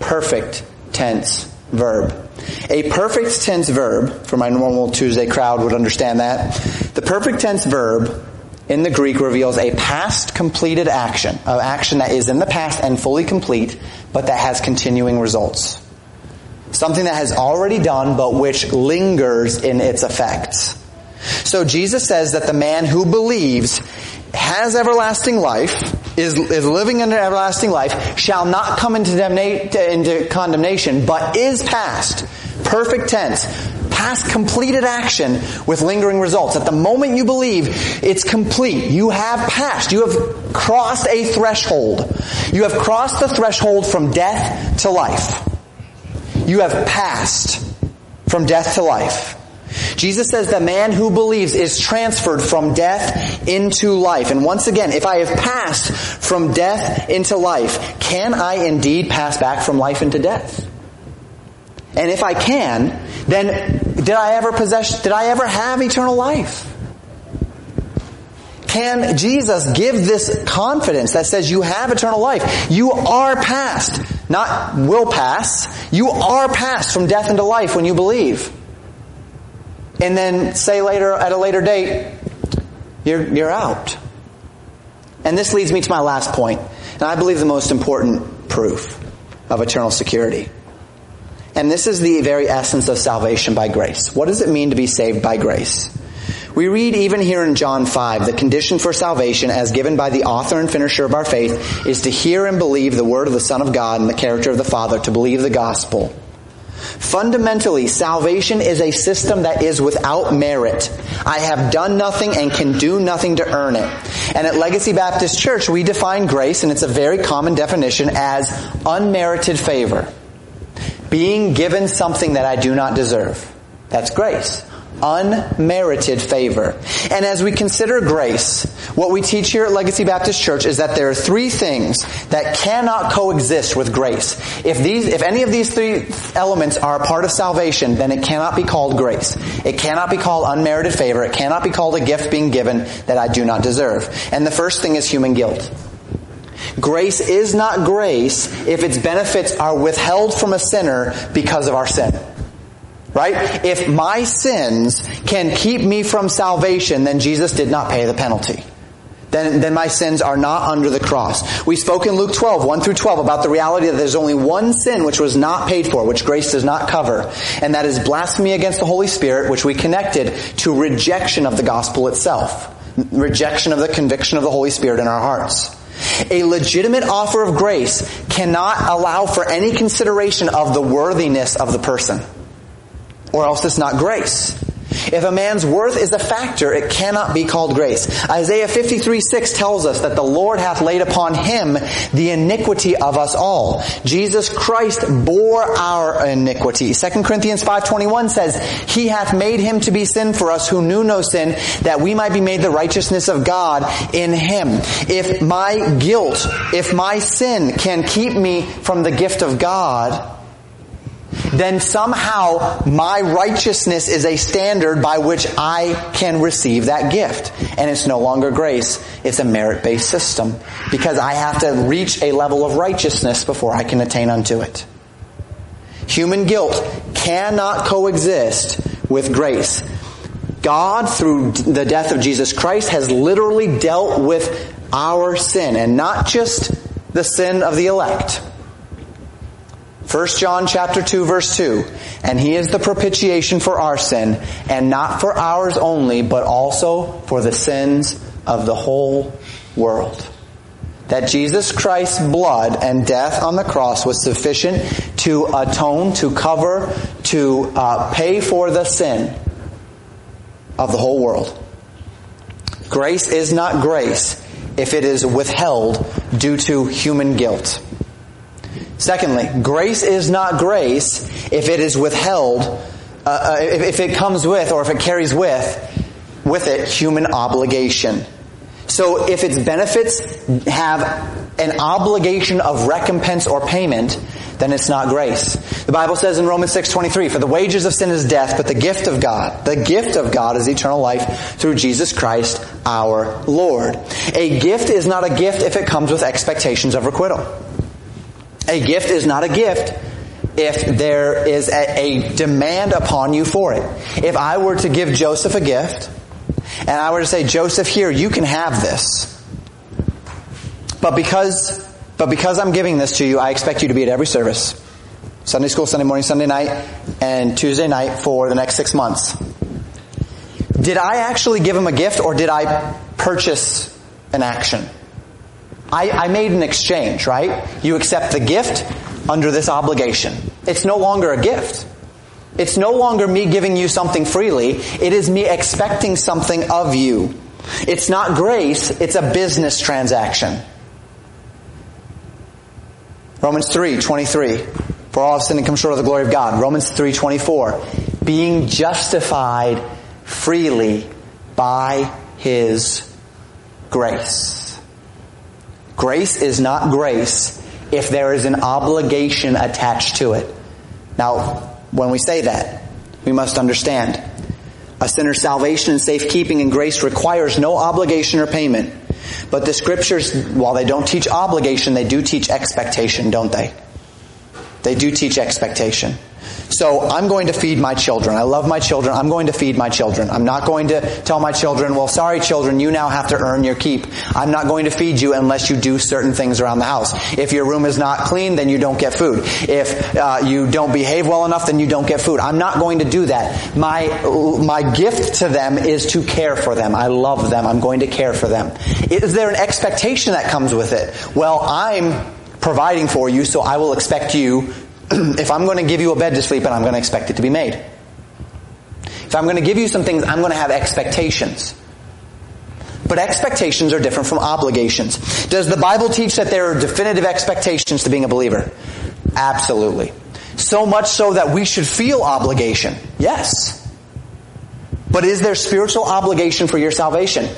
perfect tense verb. A perfect tense verb, for my normal Tuesday crowd would understand that. The perfect tense verb in the Greek reveals a past completed action, an action that is in the past and fully complete, but that has continuing results. Something that has already done, but which lingers in its effects. So Jesus says that the man who believes has everlasting life, is, is living under everlasting life shall not come into, into condemnation, but is past. Perfect tense. Past completed action with lingering results. At the moment you believe, it's complete. You have passed. You have crossed a threshold. You have crossed the threshold from death to life. You have passed from death to life. Jesus says the man who believes is transferred from death into life. And once again, if I have passed from death into life, can I indeed pass back from life into death? And if I can, then did I ever possess, did I ever have eternal life? Can Jesus give this confidence that says you have eternal life? You are passed, not will pass. You are passed from death into life when you believe and then say later at a later date, you're, you're out. And this leads me to my last point, and I believe the most important proof of eternal security. And this is the very essence of salvation by grace. What does it mean to be saved by grace? We read even here in John 5, the condition for salvation as given by the author and finisher of our faith is to hear and believe the word of the Son of God and the character of the Father, to believe the gospel. Fundamentally, salvation is a system that is without merit. I have done nothing and can do nothing to earn it. And at Legacy Baptist Church, we define grace, and it's a very common definition, as unmerited favor. Being given something that I do not deserve. That's grace unmerited favor. And as we consider grace, what we teach here at Legacy Baptist Church is that there are three things that cannot coexist with grace. If these, if any of these three elements are a part of salvation, then it cannot be called grace. It cannot be called unmerited favor. It cannot be called a gift being given that I do not deserve. And the first thing is human guilt. Grace is not grace if its benefits are withheld from a sinner because of our sin. Right? If my sins can keep me from salvation, then Jesus did not pay the penalty. Then, then my sins are not under the cross. We spoke in Luke 12, 1 through 12 about the reality that there's only one sin which was not paid for, which grace does not cover. And that is blasphemy against the Holy Spirit, which we connected to rejection of the gospel itself. Rejection of the conviction of the Holy Spirit in our hearts. A legitimate offer of grace cannot allow for any consideration of the worthiness of the person or else it's not grace. If a man's worth is a factor, it cannot be called grace. Isaiah 53 6 tells us that the Lord hath laid upon him the iniquity of us all. Jesus Christ bore our iniquity. 2 Corinthians 5.21 says, He hath made him to be sin for us who knew no sin, that we might be made the righteousness of God in him. If my guilt, if my sin can keep me from the gift of God, then somehow my righteousness is a standard by which I can receive that gift. And it's no longer grace, it's a merit-based system. Because I have to reach a level of righteousness before I can attain unto it. Human guilt cannot coexist with grace. God, through the death of Jesus Christ, has literally dealt with our sin, and not just the sin of the elect. 1 John chapter 2 verse 2. And he is the propitiation for our sin, and not for ours only, but also for the sins of the whole world. That Jesus Christ's blood and death on the cross was sufficient to atone, to cover, to uh, pay for the sin of the whole world. Grace is not grace if it is withheld due to human guilt. Secondly, grace is not grace if it is withheld, uh, uh, if, if it comes with or if it carries with, with it human obligation. So if its benefits have an obligation of recompense or payment, then it's not grace. The Bible says in Romans 6:23, "For the wages of sin is death, but the gift of God, the gift of God is eternal life through Jesus Christ our Lord." A gift is not a gift if it comes with expectations of requital. A gift is not a gift if there is a, a, demand upon you for it. If I were to give Joseph a gift, and I were to say, Joseph, here, you can have this. But because, but because I'm giving this to you, I expect you to be at every service. Sunday school, Sunday morning, Sunday night, and Tuesday night for the next six months. Did I actually give him a gift or did I purchase an action? I, I made an exchange, right? You accept the gift under this obligation. It's no longer a gift. It's no longer me giving you something freely. It is me expecting something of you. It's not grace, it's a business transaction. Romans 3, 23. For all have sinned and come short of the glory of God. Romans 3, 24. Being justified freely by His grace. Grace is not grace if there is an obligation attached to it. Now, when we say that, we must understand a sinner's salvation and safekeeping and grace requires no obligation or payment. But the scriptures, while they don't teach obligation, they do teach expectation, don't they? They do teach expectation. So I'm going to feed my children. I love my children. I'm going to feed my children. I'm not going to tell my children, well, sorry children, you now have to earn your keep. I'm not going to feed you unless you do certain things around the house. If your room is not clean, then you don't get food. If uh, you don't behave well enough, then you don't get food. I'm not going to do that. My, my gift to them is to care for them. I love them. I'm going to care for them. Is there an expectation that comes with it? Well, I'm providing for you, so I will expect you if I'm going to give you a bed to sleep in, I'm going to expect it to be made. If I'm going to give you some things, I'm going to have expectations. But expectations are different from obligations. Does the Bible teach that there are definitive expectations to being a believer? Absolutely. So much so that we should feel obligation. Yes. But is there spiritual obligation for your salvation?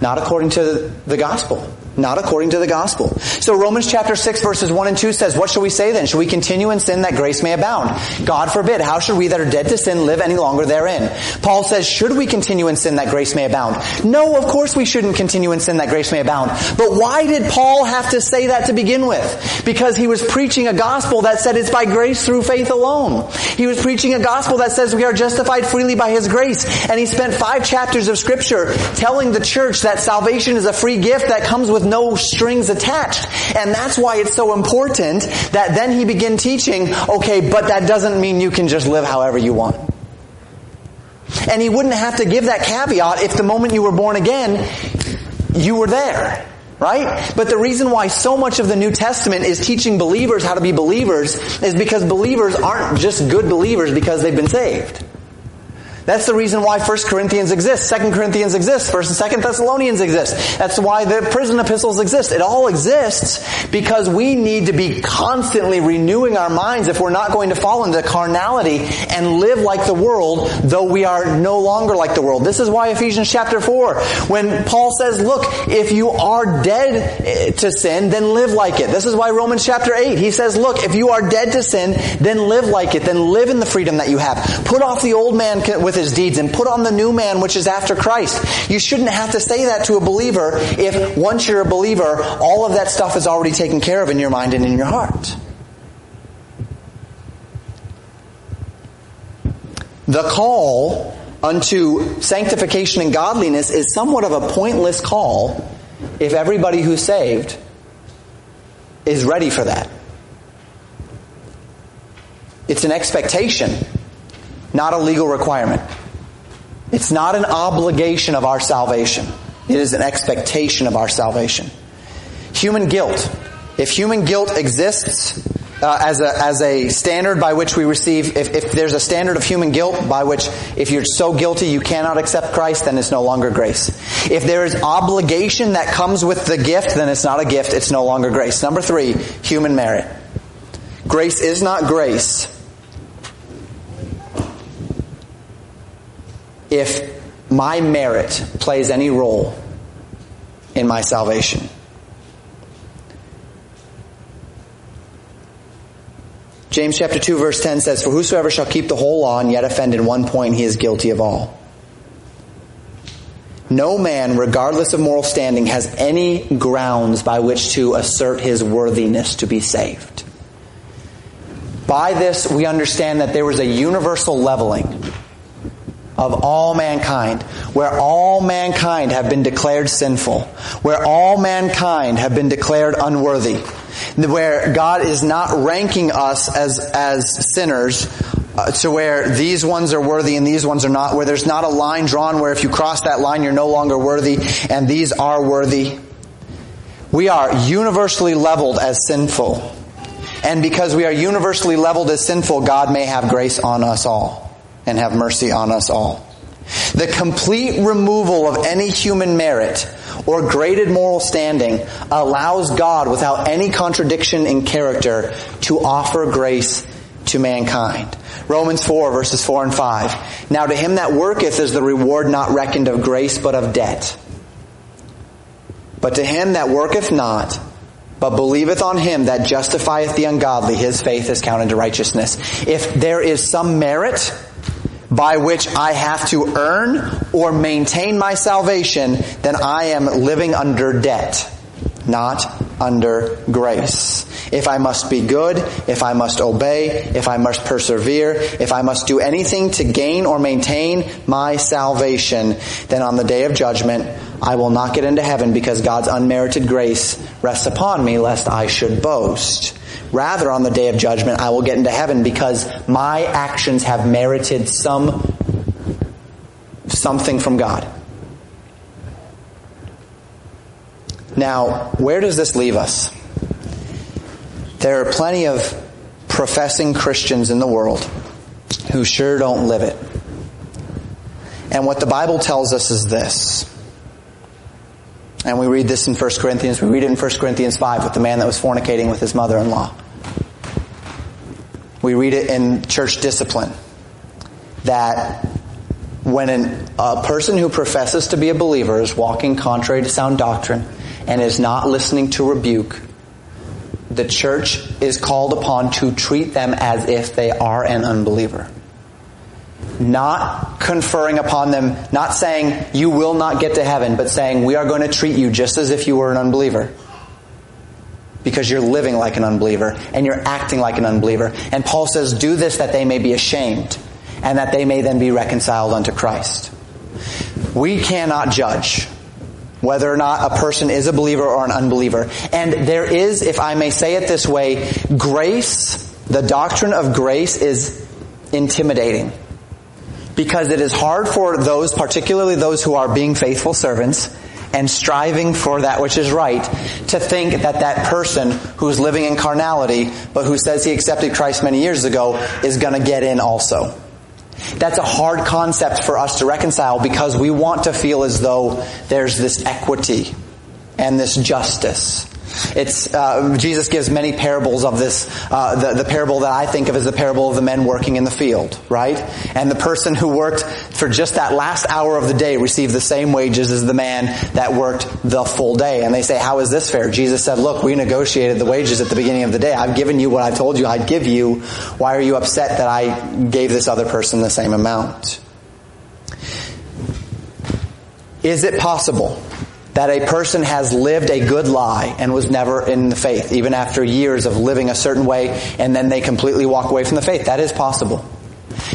Not according to the gospel. Not according to the gospel. So Romans chapter 6 verses 1 and 2 says, What shall we say then? Shall we continue in sin that grace may abound? God forbid. How should we that are dead to sin live any longer therein? Paul says, should we continue in sin that grace may abound? No, of course we shouldn't continue in sin that grace may abound. But why did Paul have to say that to begin with? Because he was preaching a gospel that said it's by grace through faith alone. He was preaching a gospel that says we are justified freely by his grace. And he spent five chapters of scripture telling the church that salvation is a free gift that comes with no strings attached. And that's why it's so important that then he began teaching, okay, but that doesn't mean you can just live however you want. And he wouldn't have to give that caveat if the moment you were born again, you were there. Right? But the reason why so much of the New Testament is teaching believers how to be believers is because believers aren't just good believers because they've been saved. That's the reason why 1 Corinthians exists, 2 Corinthians exists, 1st and 2nd Thessalonians exist. That's why the prison epistles exist. It all exists because we need to be constantly renewing our minds if we're not going to fall into carnality and live like the world, though we are no longer like the world. This is why Ephesians chapter 4, when Paul says, look, if you are dead eh, to sin, then live like it. This is why Romans chapter 8, he says, look, if you are dead to sin, then live like it, then live in the freedom that you have. Put off the old man with with his deeds and put on the new man which is after Christ. You shouldn't have to say that to a believer if once you're a believer, all of that stuff is already taken care of in your mind and in your heart. The call unto sanctification and godliness is somewhat of a pointless call if everybody who's saved is ready for that. It's an expectation not a legal requirement. It's not an obligation of our salvation. It is an expectation of our salvation. Human guilt. If human guilt exists uh, as, a, as a standard by which we receive, if, if there's a standard of human guilt by which if you're so guilty you cannot accept Christ, then it's no longer grace. If there is obligation that comes with the gift, then it's not a gift, it's no longer grace. Number three, human merit. Grace is not grace if my merit plays any role in my salvation. James chapter 2 verse 10 says, For whosoever shall keep the whole law and yet offend in one point, he is guilty of all. No man, regardless of moral standing, has any grounds by which to assert his worthiness to be saved. By this, we understand that there was a universal leveling of all mankind, where all mankind have been declared sinful, where all mankind have been declared unworthy, where God is not ranking us as, as sinners uh, to where these ones are worthy and these ones are not, where there's not a line drawn where if you cross that line you're no longer worthy and these are worthy. We are universally leveled as sinful. And because we are universally leveled as sinful, God may have grace on us all and have mercy on us all. The complete removal of any human merit or graded moral standing allows God, without any contradiction in character, to offer grace to mankind. Romans 4 verses 4 and 5. Now to him that worketh is the reward not reckoned of grace but of debt. But to him that worketh not, but believeth on him that justifieth the ungodly, his faith is counted to righteousness. If there is some merit, by which I have to earn or maintain my salvation, then I am living under debt, not under grace. If I must be good, if I must obey, if I must persevere, if I must do anything to gain or maintain my salvation, then on the day of judgment, I will not get into heaven because God's unmerited grace rests upon me lest I should boast. Rather, on the day of judgment, I will get into heaven because my actions have merited some, something from God. Now, where does this leave us? There are plenty of professing Christians in the world who sure don't live it. And what the Bible tells us is this. And we read this in 1 Corinthians. We read it in 1 Corinthians 5 with the man that was fornicating with his mother-in-law. We read it in church discipline that when an, a person who professes to be a believer is walking contrary to sound doctrine and is not listening to rebuke, the church is called upon to treat them as if they are an unbeliever. Not conferring upon them, not saying you will not get to heaven, but saying we are going to treat you just as if you were an unbeliever because you're living like an unbeliever and you're acting like an unbeliever. And Paul says, do this that they may be ashamed and that they may then be reconciled unto Christ. We cannot judge whether or not a person is a believer or an unbeliever. And there is, if I may say it this way, grace, the doctrine of grace is intimidating. Because it is hard for those, particularly those who are being faithful servants, and striving for that which is right to think that that person who's living in carnality but who says he accepted Christ many years ago is going to get in also. That's a hard concept for us to reconcile because we want to feel as though there's this equity and this justice. It's uh, Jesus gives many parables of this. Uh, the, the parable that I think of is the parable of the men working in the field, right? And the person who worked for just that last hour of the day received the same wages as the man that worked the full day. And they say, "How is this fair?" Jesus said, "Look, we negotiated the wages at the beginning of the day. I've given you what I told you I'd give you. Why are you upset that I gave this other person the same amount?" Is it possible that a person has lived a good lie and was never in the faith, even after years of living a certain way, and then they completely walk away from the faith. That is possible.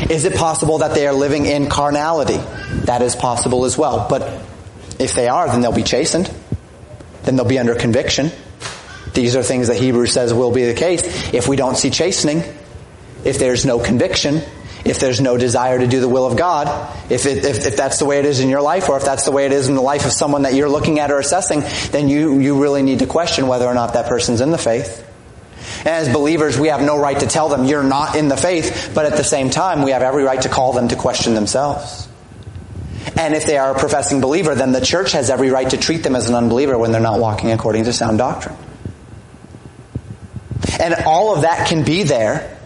Is it possible that they are living in carnality? That is possible as well. But if they are, then they'll be chastened. Then they'll be under conviction. These are things that Hebrews says will be the case. If we don't see chastening, if there's no conviction, if there's no desire to do the will of God, if, it, if, if, that's the way it is in your life, or if that's the way it is in the life of someone that you're looking at or assessing, then you, you really need to question whether or not that person's in the faith. And as believers, we have no right to tell them you're not in the faith, but at the same time, we have every right to call them to question themselves. And if they are a professing believer, then the church has every right to treat them as an unbeliever when they're not walking according to sound doctrine. And all of that can be there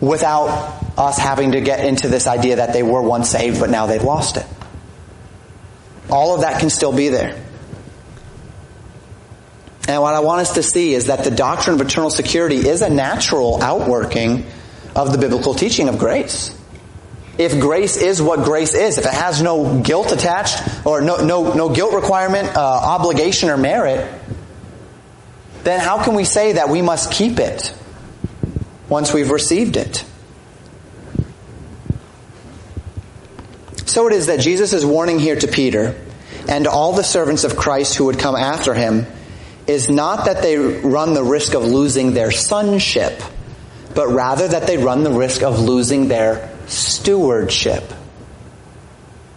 without us having to get into this idea that they were once saved, but now they've lost it. All of that can still be there. And what I want us to see is that the doctrine of eternal security is a natural outworking of the biblical teaching of grace. If grace is what grace is, if it has no guilt attached, or no, no, no guilt requirement, uh, obligation, or merit, then how can we say that we must keep it once we've received it? So it is that Jesus is warning here to Peter and all the servants of Christ who would come after him is not that they run the risk of losing their sonship, but rather that they run the risk of losing their stewardship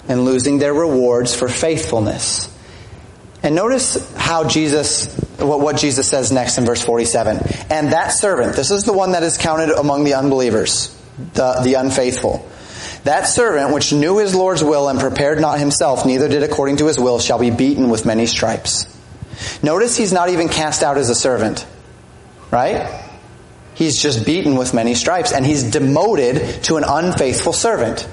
and losing their rewards for faithfulness. And notice how Jesus, what, Jesus says next in verse 47. And that servant, this is the one that is counted among the unbelievers, the, the unfaithful. That servant which knew his Lord's will and prepared not himself, neither did according to his will, shall be beaten with many stripes. Notice he's not even cast out as a servant. Right? He's just beaten with many stripes and he's demoted to an unfaithful servant.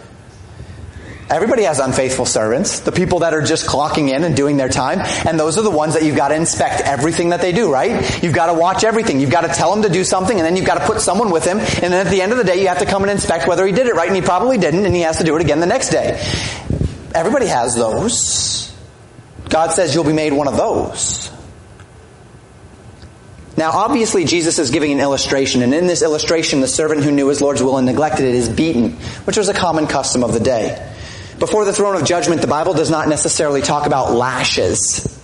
Everybody has unfaithful servants, the people that are just clocking in and doing their time, and those are the ones that you've got to inspect everything that they do, right? You've got to watch everything. You've got to tell them to do something, and then you've got to put someone with him, and then at the end of the day, you have to come and inspect whether he did it right, and he probably didn't, and he has to do it again the next day. Everybody has those. God says you'll be made one of those. Now, obviously, Jesus is giving an illustration, and in this illustration, the servant who knew his Lord's will and neglected it is beaten, which was a common custom of the day. Before the throne of judgment, the Bible does not necessarily talk about lashes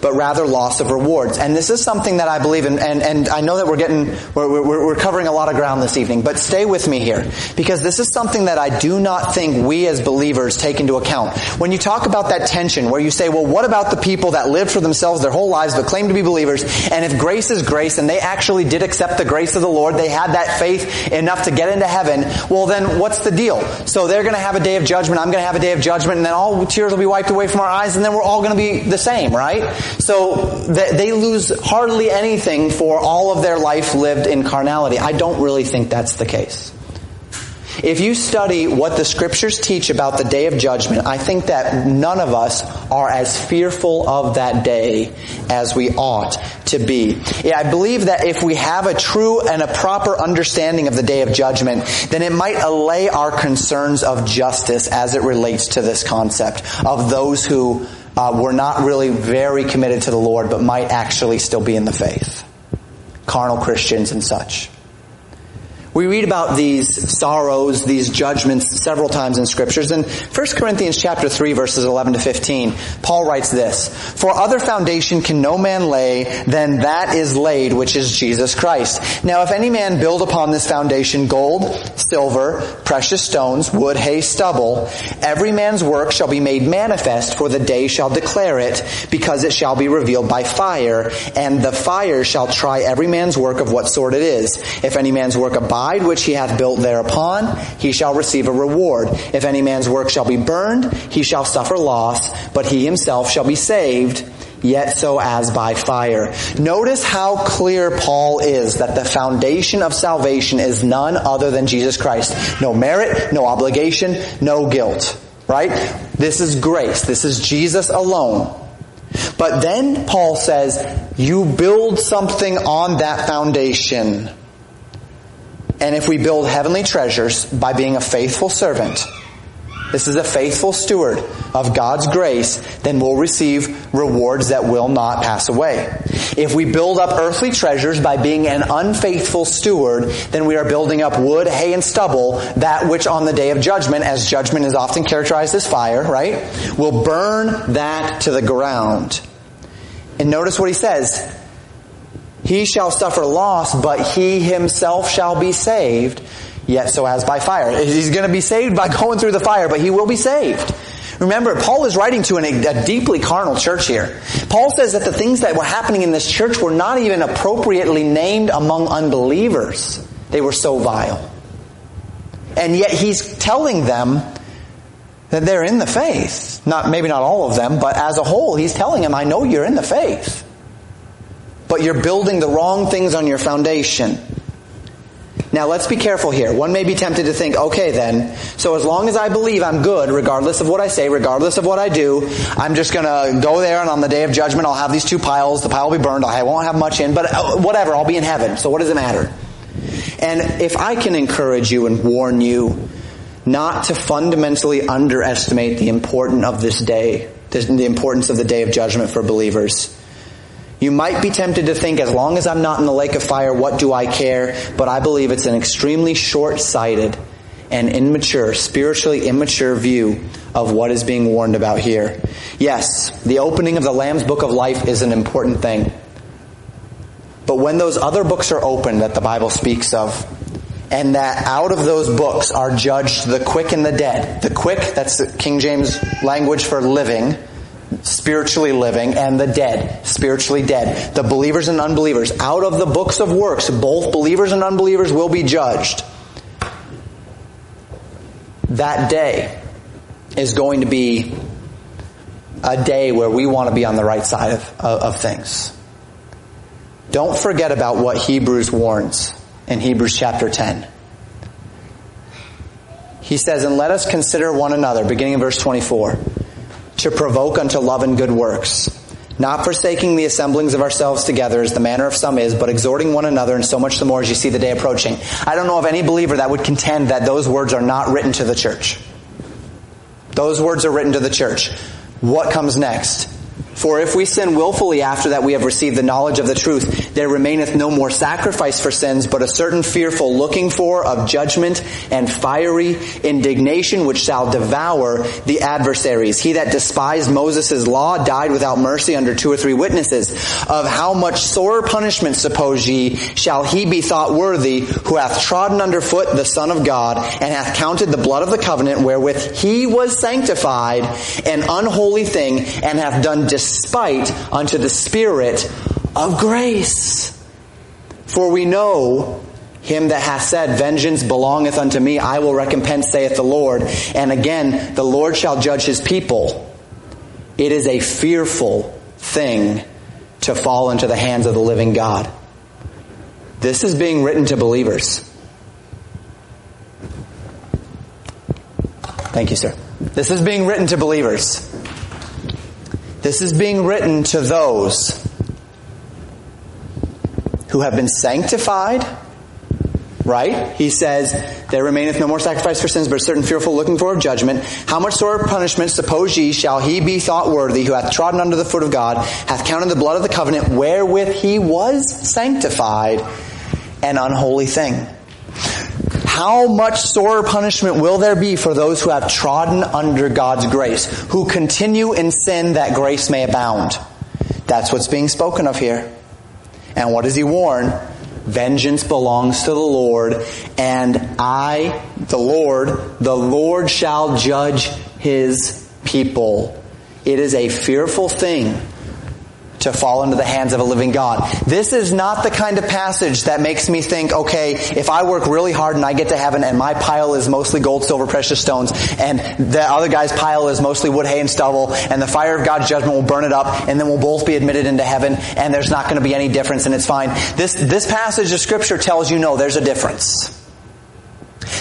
but rather loss of rewards. And this is something that I believe in, and, and I know that we're getting, we're, we're, we're, covering a lot of ground this evening, but stay with me here, because this is something that I do not think we as believers take into account. When you talk about that tension, where you say, well, what about the people that lived for themselves their whole lives, but claim to be believers, and if grace is grace, and they actually did accept the grace of the Lord, they had that faith enough to get into heaven, well then, what's the deal? So they're gonna have a day of judgment, I'm gonna have a day of judgment, and then all tears will be wiped away from our eyes, and then we're all gonna be the same, right? So they lose hardly anything for all of their life lived in carnality. I don't really think that's the case. If you study what the scriptures teach about the day of judgment, I think that none of us are as fearful of that day as we ought to be. Yeah, I believe that if we have a true and a proper understanding of the day of judgment, then it might allay our concerns of justice as it relates to this concept of those who uh, were not really very committed to the Lord, but might actually still be in the faith. Carnal Christians and such. We read about these sorrows, these judgments several times in scriptures. In 1 Corinthians chapter 3 verses 11 to 15, Paul writes this, For other foundation can no man lay than that is laid, which is Jesus Christ. Now if any man build upon this foundation gold, silver, precious stones, wood, hay, stubble, every man's work shall be made manifest, for the day shall declare it, because it shall be revealed by fire, and the fire shall try every man's work of what sort it is. If any man's work abide, which he hath built thereupon, he shall receive a reward. If any man's work shall be burned, he shall suffer loss, but he himself shall be saved, yet so as by fire. Notice how clear Paul is that the foundation of salvation is none other than Jesus Christ. No merit, no obligation, no guilt. Right? This is grace. This is Jesus alone. But then Paul says, you build something on that foundation. And if we build heavenly treasures by being a faithful servant, this is a faithful steward of God's grace, then we'll receive rewards that will not pass away. If we build up earthly treasures by being an unfaithful steward, then we are building up wood, hay, and stubble, that which on the day of judgment, as judgment is often characterized as fire, right, will burn that to the ground. And notice what he says. He shall suffer loss, but he himself shall be saved yet so as by fire. He's going to be saved by going through the fire, but he will be saved. Remember, Paul is writing to an, a deeply carnal church here. Paul says that the things that were happening in this church were not even appropriately named among unbelievers. They were so vile. And yet he's telling them that they're in the faith. Not, maybe not all of them, but as a whole, he's telling them, I know you're in the faith. But you're building the wrong things on your foundation. Now let's be careful here. One may be tempted to think, okay then, so as long as I believe I'm good, regardless of what I say, regardless of what I do, I'm just gonna go there and on the day of judgment I'll have these two piles, the pile will be burned, I won't have much in, but uh, whatever, I'll be in heaven, so what does it matter? And if I can encourage you and warn you not to fundamentally underestimate the importance of this day, the importance of the day of judgment for believers, you might be tempted to think, as long as I'm not in the lake of fire, what do I care? But I believe it's an extremely short-sighted and immature, spiritually immature view of what is being warned about here. Yes, the opening of the Lamb's Book of Life is an important thing. But when those other books are opened that the Bible speaks of, and that out of those books are judged the quick and the dead. The quick, that's King James language for living, spiritually living, and the dead, spiritually dead. The believers and unbelievers. Out of the books of works, both believers and unbelievers will be judged. That day is going to be a day where we want to be on the right side of, of things. Don't forget about what Hebrews warns in Hebrews chapter 10. He says, and let us consider one another, beginning in verse 24 to provoke unto love and good works, not forsaking the assemblings of ourselves together as the manner of some is, but exhorting one another, and so much the more as you see the day approaching. I don't know of any believer that would contend that those words are not written to the church. Those words are written to the church. What comes next? For if we sin wilfully after that we have received the knowledge of the truth, there remaineth no more sacrifice for sins, but a certain fearful looking for of judgment and fiery indignation which shall devour the adversaries. He that despised Moses' law died without mercy under two or three witnesses. Of how much sore punishment, suppose ye, shall he be thought worthy who hath trodden under foot the Son of God and hath counted the blood of the covenant wherewith he was sanctified an unholy thing and hath done dis despite unto the Spirit of grace. For we know him that hath said, Vengeance belongeth unto me, I will recompense, saith the Lord. And again, the Lord shall judge his people. It is a fearful thing to fall into the hands of the living God. This is being written to believers. Thank you, sir. This is being written to believers. This is being written to those who have been sanctified, right? He says, there remaineth no more sacrifice for sins, but a certain fearful looking for of judgment. How much sore punishment, suppose ye, shall he be thought worthy, who hath trodden under the foot of God, hath counted the blood of the covenant wherewith he was sanctified, an unholy thing? How much sore punishment will there be for those who have trodden under God's grace, who continue in sin that grace may abound? That's what's being spoken of here. And what does he warn? Vengeance belongs to the Lord, and I, the Lord, the Lord shall judge his people. It is a fearful thing to fall into the hands of a living God. This is not the kind of passage that makes me think, okay, if I work really hard and I get to heaven and my pile is mostly gold, silver, precious stones, and the other guy's pile is mostly wood, hay, and stubble, and the fire of God's judgment will burn it up, and then we'll both be admitted into heaven, and there's not going to be any difference, and it's fine. This, this passage of scripture tells you no, there's a difference.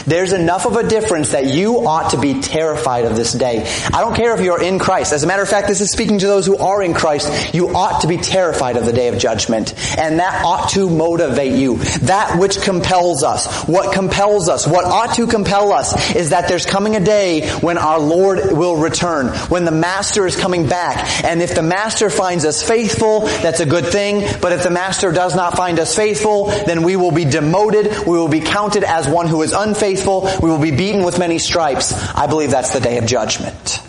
There's enough of a difference that you ought to be terrified of this day. I don't care if you're in Christ. As a matter of fact, this is speaking to those who are in Christ. You ought to be terrified of the day of judgment. And that ought to motivate you. That which compels us. What compels us, what ought to compel us is that there's coming a day when our Lord will return. When the Master is coming back. And if the Master finds us faithful, that's a good thing. But if the Master does not find us faithful, then we will be demoted. We will be counted as one who is unfaithful faithful. We will be beaten with many stripes. I believe that's the day of judgment.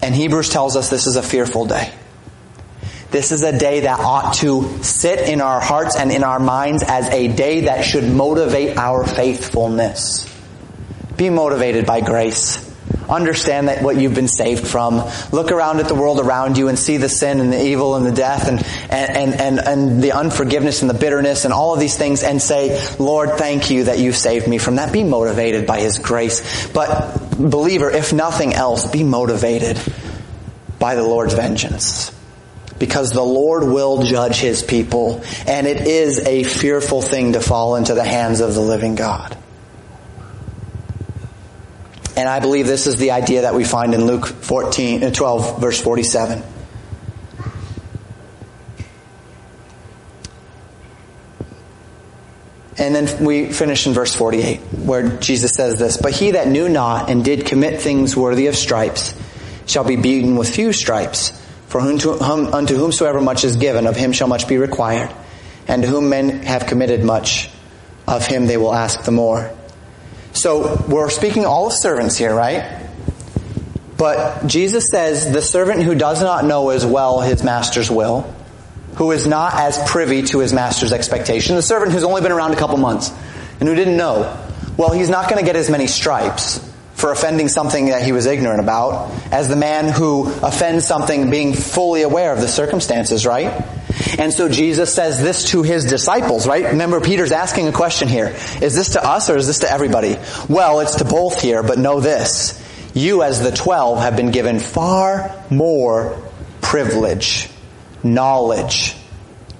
And Hebrews tells us this is a fearful day. This is a day that ought to sit in our hearts and in our minds as a day that should motivate our faithfulness. Be motivated by grace. Understand that what you've been saved from. Look around at the world around you and see the sin and the evil and the death and, and, and, and, the unforgiveness and the bitterness and all of these things and say, Lord, thank you that you saved me from that. Be motivated by His grace. But believer, if nothing else, be motivated by the Lord's vengeance because the Lord will judge his people, and it is a fearful thing to fall into the hands of the living God. And I believe this is the idea that we find in Luke 14, uh, 12, verse 47. And then we finish in verse 48, where Jesus says this, But he that knew not and did commit things worthy of stripes shall be beaten with few stripes. For unto whomsoever much is given, of him shall much be required. And to whom men have committed much, of him they will ask the more. So we're speaking all of servants here, right? But Jesus says the servant who does not know as well his master's will, who is not as privy to his master's expectation, the servant who's only been around a couple months and who didn't know, well, he's not going to get as many stripes for offending something that he was ignorant about as the man who offends something being fully aware of the circumstances, right? And so Jesus says this to his disciples, right? Remember, Peter's asking a question here. Is this to us or is this to everybody? Well, it's to both here, but know this. You as the twelve have been given far more privilege, knowledge,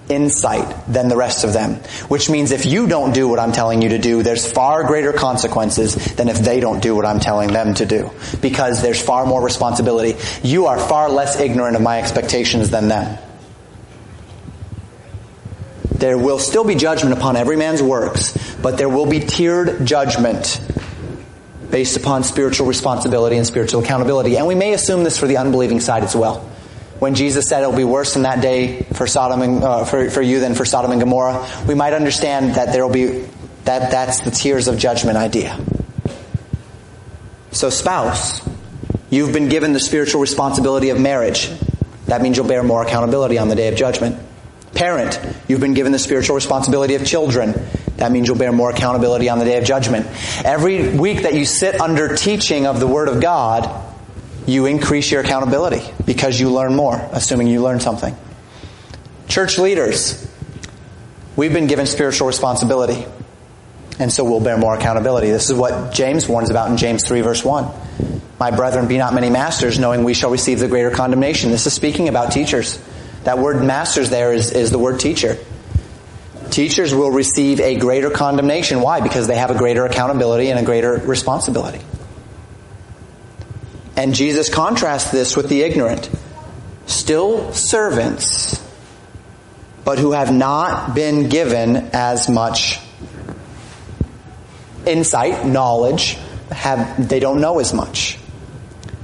insight than the rest of them. Which means if you don't do what I'm telling you to do, there's far greater consequences than if they don't do what I'm telling them to do. Because there's far more responsibility. You are far less ignorant of my expectations than them. There will still be judgment upon every man's works, but there will be tiered judgment based upon spiritual responsibility and spiritual accountability. And we may assume this for the unbelieving side as well. When Jesus said it'll be worse in that day for Sodom and, uh, for, for you than for Sodom and Gomorrah, we might understand that there will be that that's the tiers of judgment idea. So spouse, you've been given the spiritual responsibility of marriage. That means you'll bear more accountability on the day of judgment. Parent, you've been given the spiritual responsibility of children. That means you'll bear more accountability on the day of judgment. Every week that you sit under teaching of the Word of God, you increase your accountability because you learn more, assuming you learn something. Church leaders, we've been given spiritual responsibility, and so we'll bear more accountability. This is what James warns about in James 3 verse 1. My brethren, be not many masters, knowing we shall receive the greater condemnation. This is speaking about teachers. That word masters there is, is the word teacher. Teachers will receive a greater condemnation. Why? Because they have a greater accountability and a greater responsibility. And Jesus contrasts this with the ignorant. Still servants, but who have not been given as much insight, knowledge, have, they don't know as much.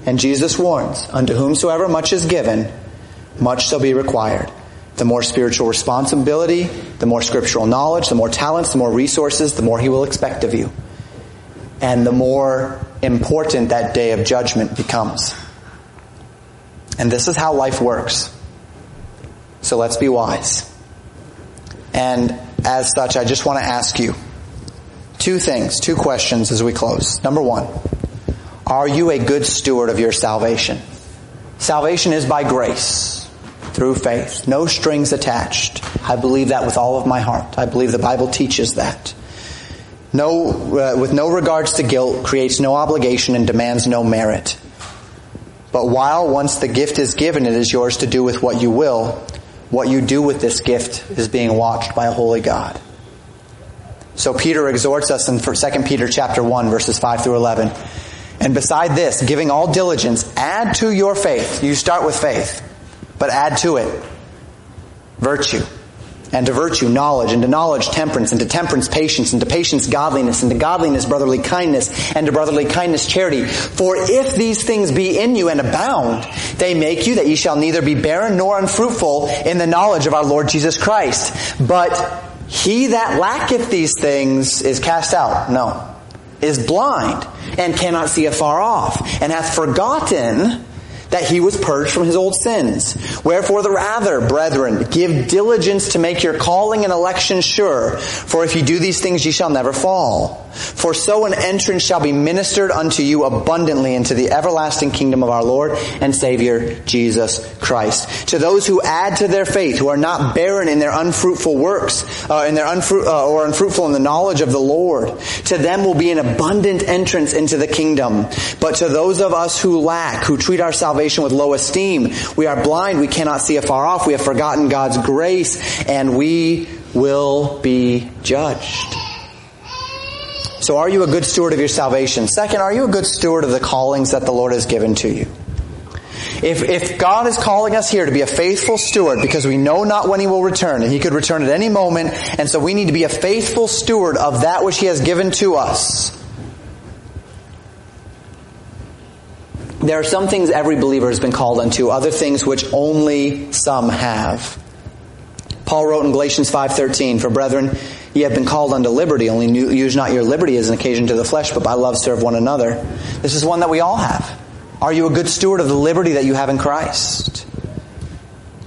And Jesus warns, unto whomsoever much is given, much shall be required. The more spiritual responsibility, the more scriptural knowledge, the more talents, the more resources, the more he will expect of you. And the more important that day of judgment becomes. And this is how life works. So let's be wise. And as such, I just want to ask you two things, two questions as we close. Number one, are you a good steward of your salvation? Salvation is by grace, through faith, no strings attached. I believe that with all of my heart. I believe the Bible teaches that. No, uh, with no regards to guilt, creates no obligation and demands no merit. But while once the gift is given, it is yours to do with what you will. What you do with this gift is being watched by a holy God. So Peter exhorts us in 2 Peter chapter 1 verses 5 through 11. And beside this, giving all diligence, add to your faith. You start with faith, but add to it virtue and to virtue knowledge, and to knowledge temperance, and to temperance patience, and to patience godliness, and to godliness brotherly kindness, and to brotherly kindness charity. For if these things be in you and abound, they make you that ye shall neither be barren nor unfruitful in the knowledge of our Lord Jesus Christ. But he that lacketh these things is cast out. No. Is blind, and cannot see afar off, and hath forgotten that he was purged from his old sins. Wherefore the rather, brethren, give diligence to make your calling and election sure, for if you do these things ye shall never fall. For so an entrance shall be ministered unto you abundantly into the everlasting kingdom of our Lord and Savior Jesus Christ. To those who add to their faith, who are not barren in their unfruitful works, uh, in their unfruit, uh, or unfruitful in the knowledge of the Lord, to them will be an abundant entrance into the kingdom. But to those of us who lack, who treat our salvation with low esteem, we are blind, we cannot see afar off, we have forgotten God's grace, and we will be judged. So are you a good steward of your salvation? Second, are you a good steward of the callings that the Lord has given to you? If, if God is calling us here to be a faithful steward because we know not when He will return and He could return at any moment and so we need to be a faithful steward of that which He has given to us. There are some things every believer has been called unto, other things which only some have. Paul wrote in Galatians 5:13, "For brethren, Ye have been called unto liberty, only use not your liberty as an occasion to the flesh, but by love serve one another. This is one that we all have. Are you a good steward of the liberty that you have in Christ?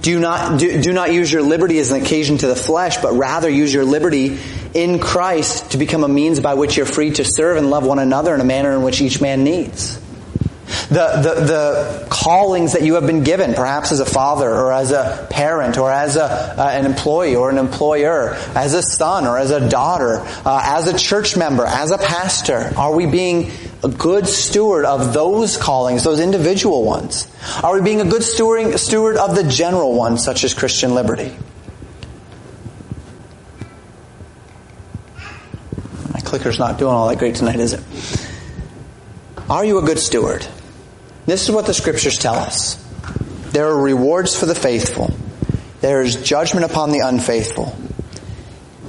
Do not, do, do not use your liberty as an occasion to the flesh, but rather use your liberty in Christ to become a means by which you're free to serve and love one another in a manner in which each man needs the, the, the callings that you have been given, perhaps as a father or as a parent or as a, uh, an employee or an employer, as a son or as a daughter, uh, as a church member, as a pastor. Are we being a good steward of those callings, those individual ones? Are we being a good steward, steward of the general ones, such as Christian liberty? My clicker's not doing all that great tonight, is it? Are you a good steward? This is what the scriptures tell us. There are rewards for the faithful. There is judgment upon the unfaithful.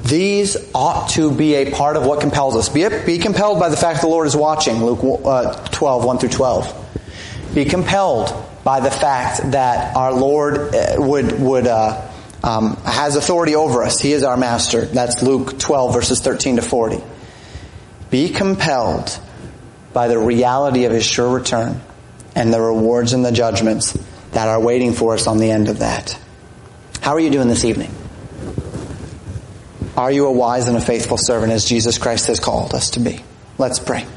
These ought to be a part of what compels us. Be, be compelled by the fact the Lord is watching, Luke uh, 12, 1 through 12. Be compelled by the fact that our Lord uh, would, would, uh, um, has authority over us. He is our master. That's Luke 12 verses 13 to 40. Be compelled by the reality of His sure return and the rewards and the judgments that are waiting for us on the end of that. How are you doing this evening? Are you a wise and a faithful servant as Jesus Christ has called us to be? Let's pray.